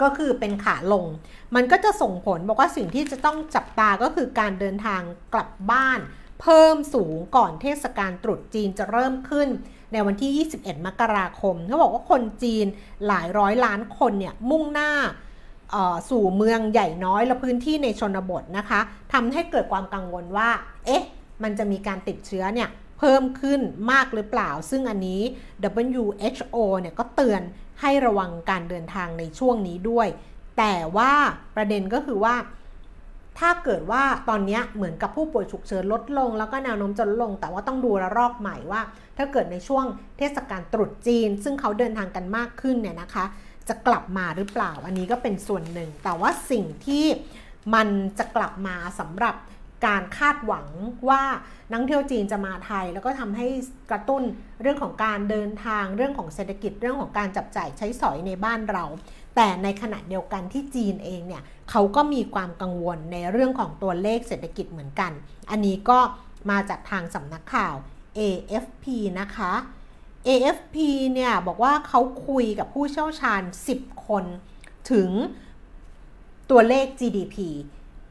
ก็คือเป็นขาลง มันก็จะส่งผลบอกว่าสิ่งที่จะต้องจับตาก็คือการเดินทางกลับบ้าน เพิ่มสูงก่อนเทศกาลตรุษจีนจะเริ่มขึ้น ในวันที่ 21 มกราคมเขาบอกว่าคนจีนหลายร้อยล้านคนเนี่ยมุ่งหน้าสู่เมืองใหญ่น้อยและพื้นที่ในชนบทนะคะทำให้เกิดความกังวลว่า เอ๊ะ มันจะมีการติดเชื้อเนี่ยเพิ่มขึ้นมากหรือเปล่า ซึ่งอันนี้ WHO เนี่ยก็เตือนให้ระวังการเดินทางในช่วงนี้ด้วย แต่ว่าประเด็นก็คือว่า ถ้าเกิดว่าตอนนี้เหมือนกับผู้ป่วยฉุกเฉินลดลง แล้วก็แนวโน้มจะลดลง แต่ว่าต้องดูระลอกใหม่ว่า ถ้าเกิดในช่วงเทศกาลตรุษจีน ซึ่งเขาเดินทางกันมากขึ้นเนี่ยนะคะ จะกลับมาหรือเปล่า อันนี้ก็เป็นส่วนหนึ่ง แต่ว่าสิ่งที่มันจะกลับมาสำหรับการคาดหวังว่านักเที่ยวจีนจะมาไทย แล้วก็ทำให้กระตุ้นเรื่องของการเดินทางเรื่องของเศรษฐกิจเรื่องของการจับจ่ายใช้สอยในบ้านเรา แต่ในขณะเดียวกันที่จีนเองเนี่ย เขาก็มีความกังวลในเรื่องของตัวเลขเศรษฐกิจเหมือนกัน อันนี้ก็มาจากทางสำนักข่าว AFP นะคะ AFP เนี่ยบอกว่าเขาคุยกับผู้เชี่ยวชาญ 10 คนถึงตัวเลข GDP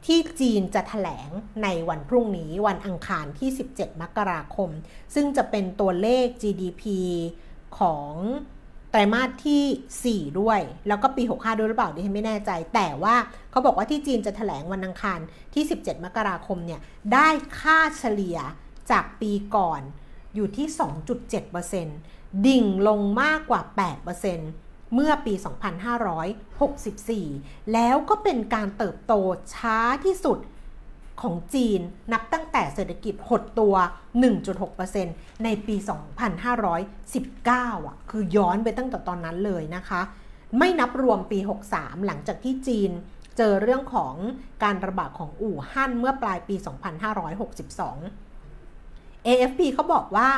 ที่จีนจะถแถลงในวันพรุ่งนี้วันอังคารที่ 17 มกราคม ซึ่งจะเป็นตัวเลข GDP ของ ไตรมาสที่ 4 ด้วย แล้วก็ปี 65 ด้วยหรือเปล่าดิฉันไม่แน่ใจ แต่ว่าเขาบอกว่าที่จีนจะถแถลงวันอังคารที่ 17 มกราคมเนี่ยได้ค่าเฉลี่ยจากปีก่อนอยู่ที่ 2.7%ดิ่งลงมากกว่า 8%เมื่อปี 2564 แล้วก็เป็นการเติบโตช้าที่สุด ของจีนนับตั้งแต่เศรษฐกิจหดตัว 1.6%ในปี 2519 อะ คือย้อนไปตั้งแต่ตอนนั้นเลยนะคะ ไม่นับรวมปี 63 หลังจากที่จีนเจอเรื่องของการระบาดของอู่ฮั่นเมื่อปลายปี 2562 AFP เขาบอกว่า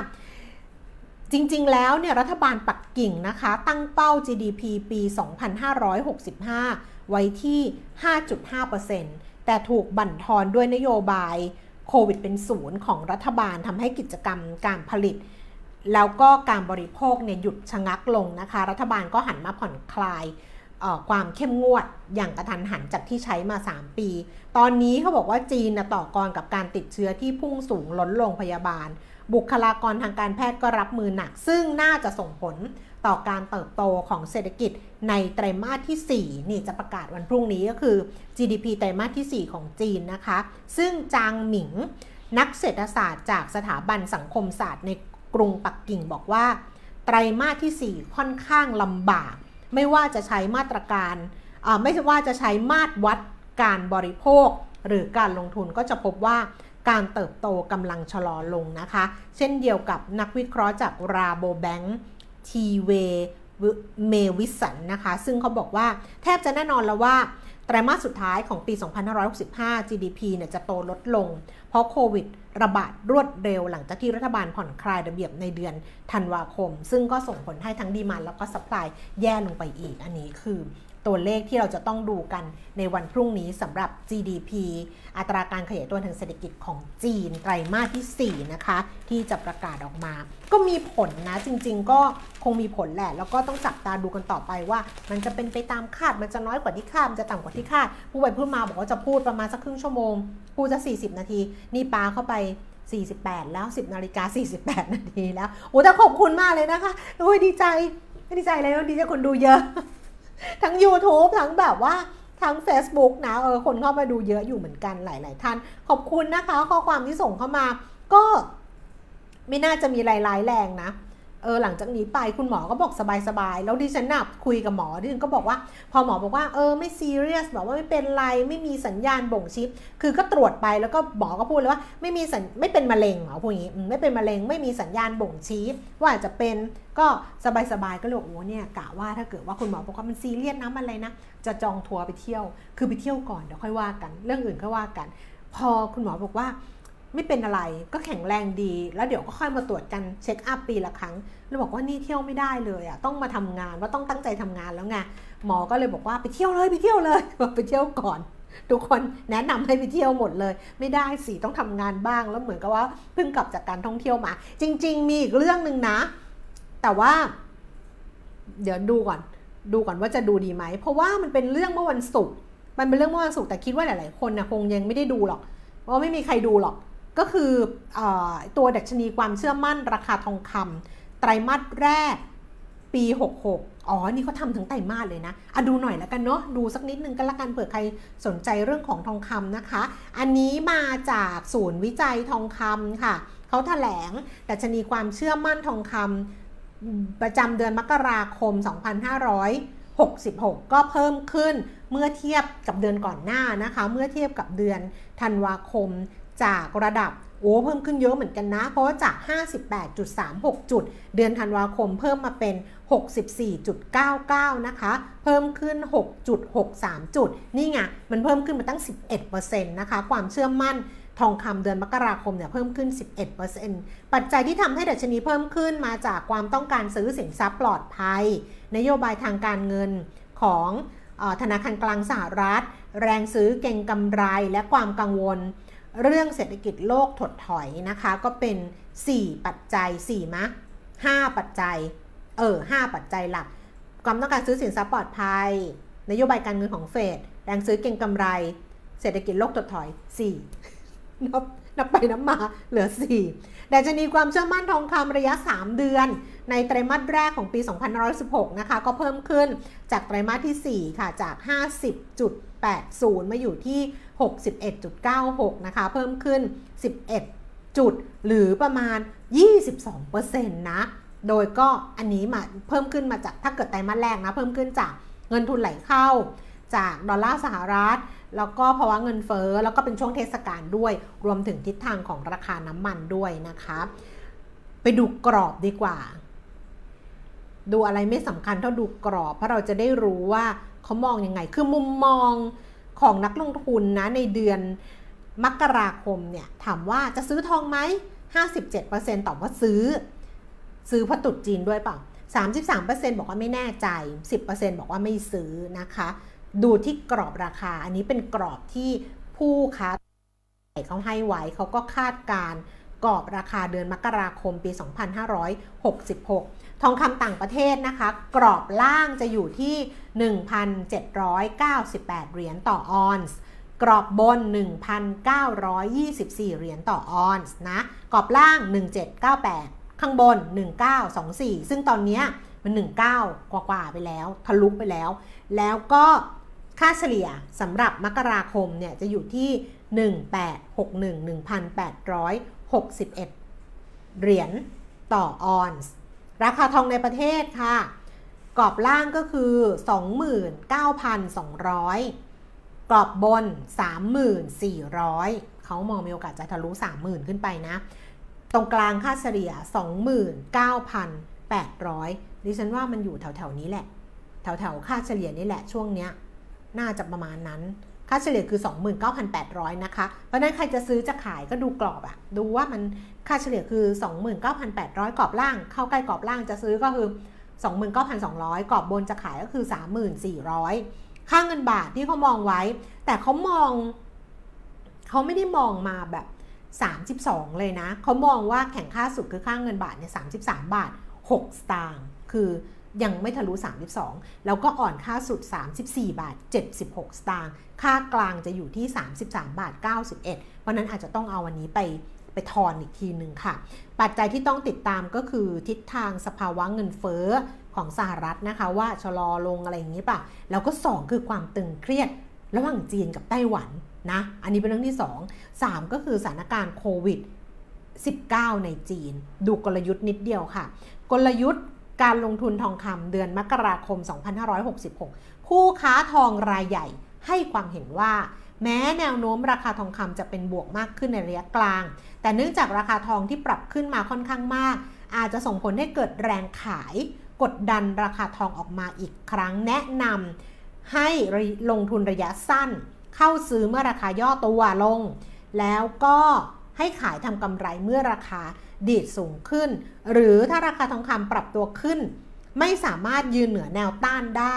จริงๆ แล้วเนี่ยรัฐบาลปักกิ่งนะคะ ตั้งเป้า GDP ปี 2565 ไว้ที่ 5.5% แต่ถูกบั่นทอนด้วยนโยบายโควิดเป็นศูนย์ของรัฐบาลทำให้กิจกรรมการผลิต แล้วก็การบริโภคเนี่ยหยุดชะงักลงนะคะ รัฐบาลก็หันมาผ่อนคลายความเข้มงวดอย่างกระทันหันจากที่ใช้มา 3 ปี ตอนนี้เขาบอกว่าจีนต่อกรกับการติดเชื้อที่พุ่งสูงล้นโรงพยาบาล บุคลากรทางการแพทย์ก็รับมือหนัก ซึ่งน่าจะส่งผล ต่อการเติบโตของเศรษฐกิจในไตรมาสที่ 4 นี่จะประกาศวันพรุ่งนี้ก็คือ GDP ไตรมาสที่ 4 ของจีนนะคะ ซึ่งจางหมิงนักเศรษฐศาสตร์จากสถาบันสังคมศาสตร์ในกรุงปักกิ่งบอกว่า ไตรมาสที่ 4 ค่อนข้างลำบาก ไม่ว่าจะใช้มาตรการไม่ว่าจะใช้มาตรวัดการบริโภค หรือการลงทุนก็จะพบว่าการเติบโตกำลังชะลอลงนะคะ เช่นเดียวกับนักวิเคราะห์จากราโบแบงค์ ทีเวเมวิสันนะคะ ซึ่งเขาบอกว่าแทบจะแน่นอนแล้วว่าไตรมาสสุดท้ายของปี 2565 GDP เนี่ยจะโตลดลง เพราะโควิดระบาดรวดเร็วหลังจากที่รัฐบาลผ่อนคลายระเบียบในเดือนธันวาคม ซึ่งก็ส่งผลให้ทั้งดีมันแล้วก็สป라이แย่ลงไปอีก อันนี้คือ ตัวเลขที่เราจะต้องดูกันในวันพรุ่งนี้สำหรับ GDP อัตราการขยายตัวทางเศรษฐกิจของจีนไตรมาสที่ 4 นะคะ ที่จะประกาศออกมา ก็มีผลนะ จริง ๆ ก็คงมีผลแหละ แล้วก็ต้องจับตาดูกันต่อไปว่า มันจะเป็นไปตามคาดมันจะน้อยกว่าที่คาดมันจะต่ำกว่าที่คาด ผู้ไปพูดมาบอกว่าจะพูดประมาณสักครึ่งชั่วโมงพูดจะ 40 นาที นี่ปาเข้าไป48 แล้ว 10นาฬิกา48 นาทีแล้ว โอ้แต่ขอบคุณมากเลยนะคะโอ้ยดีใจ ดีใจเลยดีใจคนดูเยอะ ทั้ง YouTube ทั้งแบบว่าทั้ง Facebook นะเออคนเข้ามาดูเยอะอยู่เหมือนกันหลาย ๆ ท่าน ขอบคุณนะคะ ข้อความที่ส่งเข้ามาก็ไม่น่าจะมีรายร้ายแรงนะ เออหลังจากนี้ไปคุณหมอก็บอกสบายๆ แล้วดิฉันนับคุยกับหมอดิฉันก็บอกว่า พอหมอบอกว่าเออไม่ซีเรียสบอกว่าไม่เป็นไรไม่มีสัญญาณบ่งชี้คือก็ตรวจไปแล้วก็หมอก็พูดเลยว่าไม่มีสัญไม่เป็นมะเร็งหมอพูดอย่างนี้ไม่เป็นมะเร็งไม่มีสัญญาณบ่งชี้ว่าจะเป็นก็สบายๆก็เลยโอ้เนี่ยกะว่าถ้าเกิดว่าคุณหมอบอกว่ามันซีเรียสนะมันอะไรนะจะจองทัวร์ไปเที่ยว คือไปเที่ยวก่อนเดี๋ยวค่อยว่ากัน เรื่องอื่นค่อยว่ากัน พอคุณหมอบอกว่า ไม่เป็นอะไรก็แข็งแรงดี แล้วเดี๋ยวก็ค่อยมาตรวจกันเช็คอัพปีละครั้งแล้วบอกว่านี่เที่ยวไม่ได้เลยอะต้องมาทำงานว่าต้องตั้งใจทำงานแล้วไงหมอก็เลยบอกว่าไปเที่ยวเลยไปเที่ยวเลยไปเที่ยวก่อน ทุกคนแนะนำให้ไปเที่ยวหมดเลย ไม่ได้สิต้องทำงานบ้างแล้วเหมือนกับว่าเพิ่งกลับจากการท่องเที่ยวมา จริง ๆ มีอีกเรื่องหนึ่งนะ แต่ว่า เดี๋ยวดูก่อน ดูก่อนว่าจะดูดีไหมเพราะว่ามันเป็นเรื่องเมื่อวันศุกร์มันเป็นเรื่องเมื่อวันศุกร์แต่คิดว่าหลายๆคนนะคงยังไม่ได้ดูหรอกเพราะไม่มีใครดูหรอก ก็คืออตัวดัชนีความเชื่อมั่นราคาทองคำไตรมาสแรกปี 66 อ๋อ นี่เขาทำถึงไตรมาสเลยนะอะดูหน่อยแล้วกันเนาะ ดูสักนิดนึงก็แล้วกันเผื่อใครสนใจเรื่องของทองคำนะคะ อันนี้มาจากศูนย์วิจัยทองคำค่ะ เขาแถลงดัชนีความเชื่อมั่นทองคำประจำเดือนมกราคม 2566 ก็เพิ่มขึ้นเมื่อเทียบกับเดือนก่อนหน้านะคะ เมื่อเทียบกับเดือนธันวาคม จากระดับโอ้เพิ่มขึ้นเยอะเหมือนกันนะ เพราะว่าจาก 58.36 จุด เดือนธันวาคมเพิ่มมาเป็น 64.99 นะคะ เพิ่มขึ้น 6.63 จุด นี่ไง มันเพิ่มขึ้นมาตั้ง 11%นะคะ ความเชื่อมั่นทองคำเดือนมกราคมเนี่ยเพิ่มขึ้น 11%ปัจจัยที่ทำให้ดัชนีเพิ่มขึ้นมาจากความต้องการซื้อสินทรัพย์ปลอดภัย นโยบายทางการเงินของธนาคารกลางสหรัฐ แรงซื้อเก่งกำไรและความกังวล เรื่องเศรษฐกิจโลกถดถอยนะคะ ก็เป็น 4 ปัจจัย4มะ5ปัจจัย เออ5ปัจจัยหลัก ความต้องการซื้อสินทรัพย์ปลอดภัย นโยบายการเงินของเฟดแรงซื้อเก่งกำไร เศรษฐกิจโลกถดถอย4นับนับไปนับมาเหลือ4แต่จะมีความเชื่อมั่นทองคำระยะ 3 เดือน ในไตรมาสแรกของปี 2516 นะคะ ก็เพิ่มขึ้นจากไตรมาสที่ 4 ค่ะ จาก 50.80 มาอยู่ที่ 61.96 นะคะ เพิ่มขึ้น 11 จุด หรือประมาณ 22%นะ โดยก็อันนี้มาเพิ่มขึ้นมาจากถ้าเกิดไตรมาสแรกนะ เพิ่มขึ้นจากเงินทุนไหลเข้า จากดอลลาร์สหรัฐ แล้วก็ภาวะเงินเฟ้อ แล้วก็เป็นช่วงเทศกาลด้วย รวมถึงทิศทางของราคาน้ำมันด้วยนะคะ ไปดูกรอบดีกว่า ดูอะไรไม่สำคัญเท่าดูกรอบ เพราะเราจะได้รู้ว่าเขามองยังไง คือมุมมอง ของนักลงทุนนะในเดือนมกราคมเนี่ยถามว่าจะซื้อทองไหม 57%ตอบว่าซื้อ ซื้อพตุดจีนด้วยเปล่า 33%บอกว่าไม่แน่ใจ 10%บอกว่าไม่ซื้อนะคะ ดูที่กรอบราคา อันนี้เป็นกรอบที่ผู้ค้าเขาให้ไว้เขาก็คาดการกรอบราคาเดือนมกราคมปี 2566 ทองคำต่างประเทศนะคะ กรอบล่างจะอยู่ที่ 1,798 เหรียญต่อออนซ์กรอบบน 1,924 เหรียญต่อออนซ์นะ กรอบล่าง 1798 ข้างบน 1924 ซึ่งตอนนี้มัน 19 กว่าๆไปแล้ว ทะลุไปแล้ว แล้วก็ค่าเฉลี่ยสำหรับมกราคมเนี่ยจะอยู่ที่ 1861 1,861 เหรียญต่อออนซ์ ราคาทองในประเทศค่ะ กรอบล่างก็คือ 29,200 กรอบบน 3,400 เขามองมีโอกาสจะทะลุ 30,000 ขึ้นไปนะ ตรงกลางค่าเฉลี่ย 29,800 ดิฉันว่ามันอยู่แถวๆนี้แหละ แถวๆค่าเฉลี่ยนี่แหละช่วงเนี้ย น่าจะประมาณนั้น ค่าเฉลี่ยคือ 29,800 นะคะ เพราะนั้นใครจะซื้อจะขายก็ดูกรอบอะดูว่ามันค่าเฉลี่ยคือ 29,800 กรอบล่าง เข้าใกล้กรอบล่างจะซื้อก็คือ 29,200 กรอบบนจะขายก็คือ 3,400 ค่าเงินบาทที่เขามองไว้ แต่เขามอง เขาไม่ได้มองมาแบบ 32 เลยนะ เขามองว่าแข่งค่าสุดคือค่าเงินบาทเนี่ย33 บาท 6 สตางค์ คือ ยังไม่ทะลุ 32 แล้วก็อ่อนค่าสุด 34 บาท 76 สตางค์ ค่ากลางจะอยู่ที่ 33 บาท 91 เพราะนั้นอาจจะต้องเอาวันนี้ไปไปทอนอีกทีหนึ่งค่ะ ปัจจัยที่ต้องติดตามก็คือทิศทางสภาวะเงินเฟ้อของสหรัฐนะคะ ว่าชะลอลงอะไรอย่างนี้ป่ะ แล้วก็ 2 คือความตึงเครียดระหว่างจีนกับไต้หวันนะ อันนี้เป็นเรื่องที่ 2 3 ก็คือสถานการณ์โควิด19 ในจีน ดูกลยุทธ์นิดเดียวค่ะ กลยุทธ์ การลงทุนทองคำเดือนมกราคม 2566 ผู้ค้าทองรายใหญ่ให้ความเห็นว่า แม้แนวโน้มราคาทองคำจะเป็นบวกมากขึ้นในระยะกลาง แต่เนื่องจากราคาทองที่ปรับขึ้นมาค่อนข้างมาก อาจจะส่งผลให้เกิดแรงขาย กดดันราคาทองออกมาอีกครั้งแนะนำให้ลงทุนระยะสั้น เข้าซื้อเมื่อราคาย่อตัวลง แล้วก็ให้ขายทำกำไรเมื่อราคา ดีดสูงขึ้น หรือถ้าราคาทองคำปรับตัวขึ้น ไม่สามารถยืนเหนือแนวต้านได้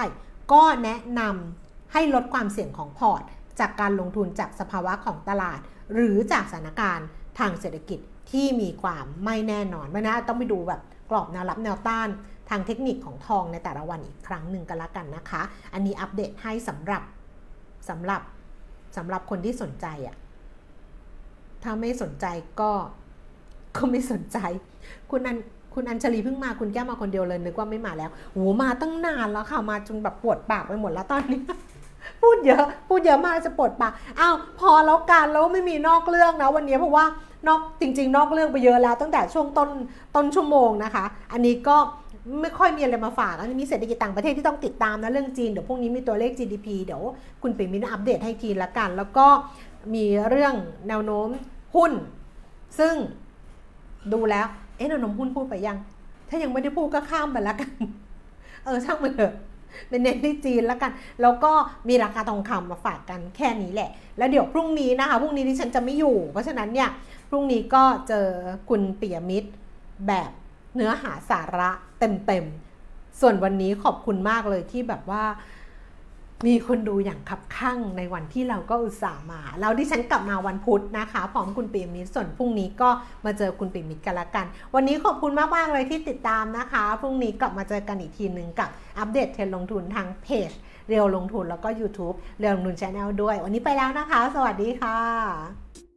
ก็แนะนำให้ลดความเสี่ยงของพอร์ต จากการลงทุนจากสภาวะของตลาด หรือจากสถานการณ์ทางเศรษฐกิจที่มีความไม่แน่นอนไม่นะต้องไปดูแบบกรอบแนวรับแนวต้านทางเทคนิคของทองในแต่ละวันอีกครั้งหนึ่งกันละกันนะคะ อันนี้อัปเดตให้สำหรับสำหรับสำหรับคนที่สนใจอะถ้าไม่สนใจก็ ก็ไม่สนใจ คุณอันคุณอัญชลีเพิ่งมาคุณแก้วมาคนเดียวเลยนึกว่าไม่มาแล้วโหมาตั้งนานแล้วค่ะมาจนแบบปวดปากไปหมดแล้วตอนนี้พูดเยอะพูดเยอะมากจะปวดปากอ้าวพอแล้วกันแล้วไม่มีนอกเรื่องนะวันนี้เพราะว่านอกจริง ๆ นอกเรื่องไปเยอะแล้ว ตั้งแต่ช่วงต้นต้นชั่วโมงนะคะ อันนี้ก็ไม่ค่อยมีอะไรมาฝากอันนี้มีเศรษฐกิจต่างประเทศที่ต้องติดตามนะเรื่องจีนเดี๋ยวพรุ่งนี้มีตัวเลข GDP เดี๋ยวคุณปิ่มมินอัปเดตให้ทีละกัน แล้วก็มีเรื่องแนวโน้มหุ้น ซึ่ง ดูแล้ว เอ๊ะนนมหุ้นพูดไปยัง ถ้ายังไม่ได้พูดก็ข้ามไปแล้วกัน เออช่างมันเถอะเป็นเน้นที่จีนแล้วกัน แล้วก็มีราคาทองคำมาฝากกันแค่นี้แหละ แล้วเดี๋ยวพรุ่งนี้นะคะ พรุ่งนี้ที่ฉันจะไม่อยู่ เพราะฉะนั้นเนี่ย พรุ่งนี้ก็เจอคุณเปียมิตรแบบเนื้อหาสาระเต็มๆ ส่วนวันนี้ขอบคุณมากเลยที่แบบว่า มีคนดูอย่างขับข้างในวันที่เราก็อุตส่าห์มาแล้วดิฉันกลับมาวันพุธนะคะพร้อมคุณปิ่มมิตรส่วนพรุ่งนี้ก็มาเจอคุณปิ่มมิตรกันละกัน วันนี้ขอบคุณมากๆเลยที่ติดตามนะคะพรุ่งนี้กลับมาเจอกันอีกทีหนึ่งกับ update trend ลงทุนทางเพจเรียวลงทุนแล้วก็ YouTube เรียวลงทุน channel ด้วย วันนี้ไปแล้วนะคะ สวัสดีค่ะ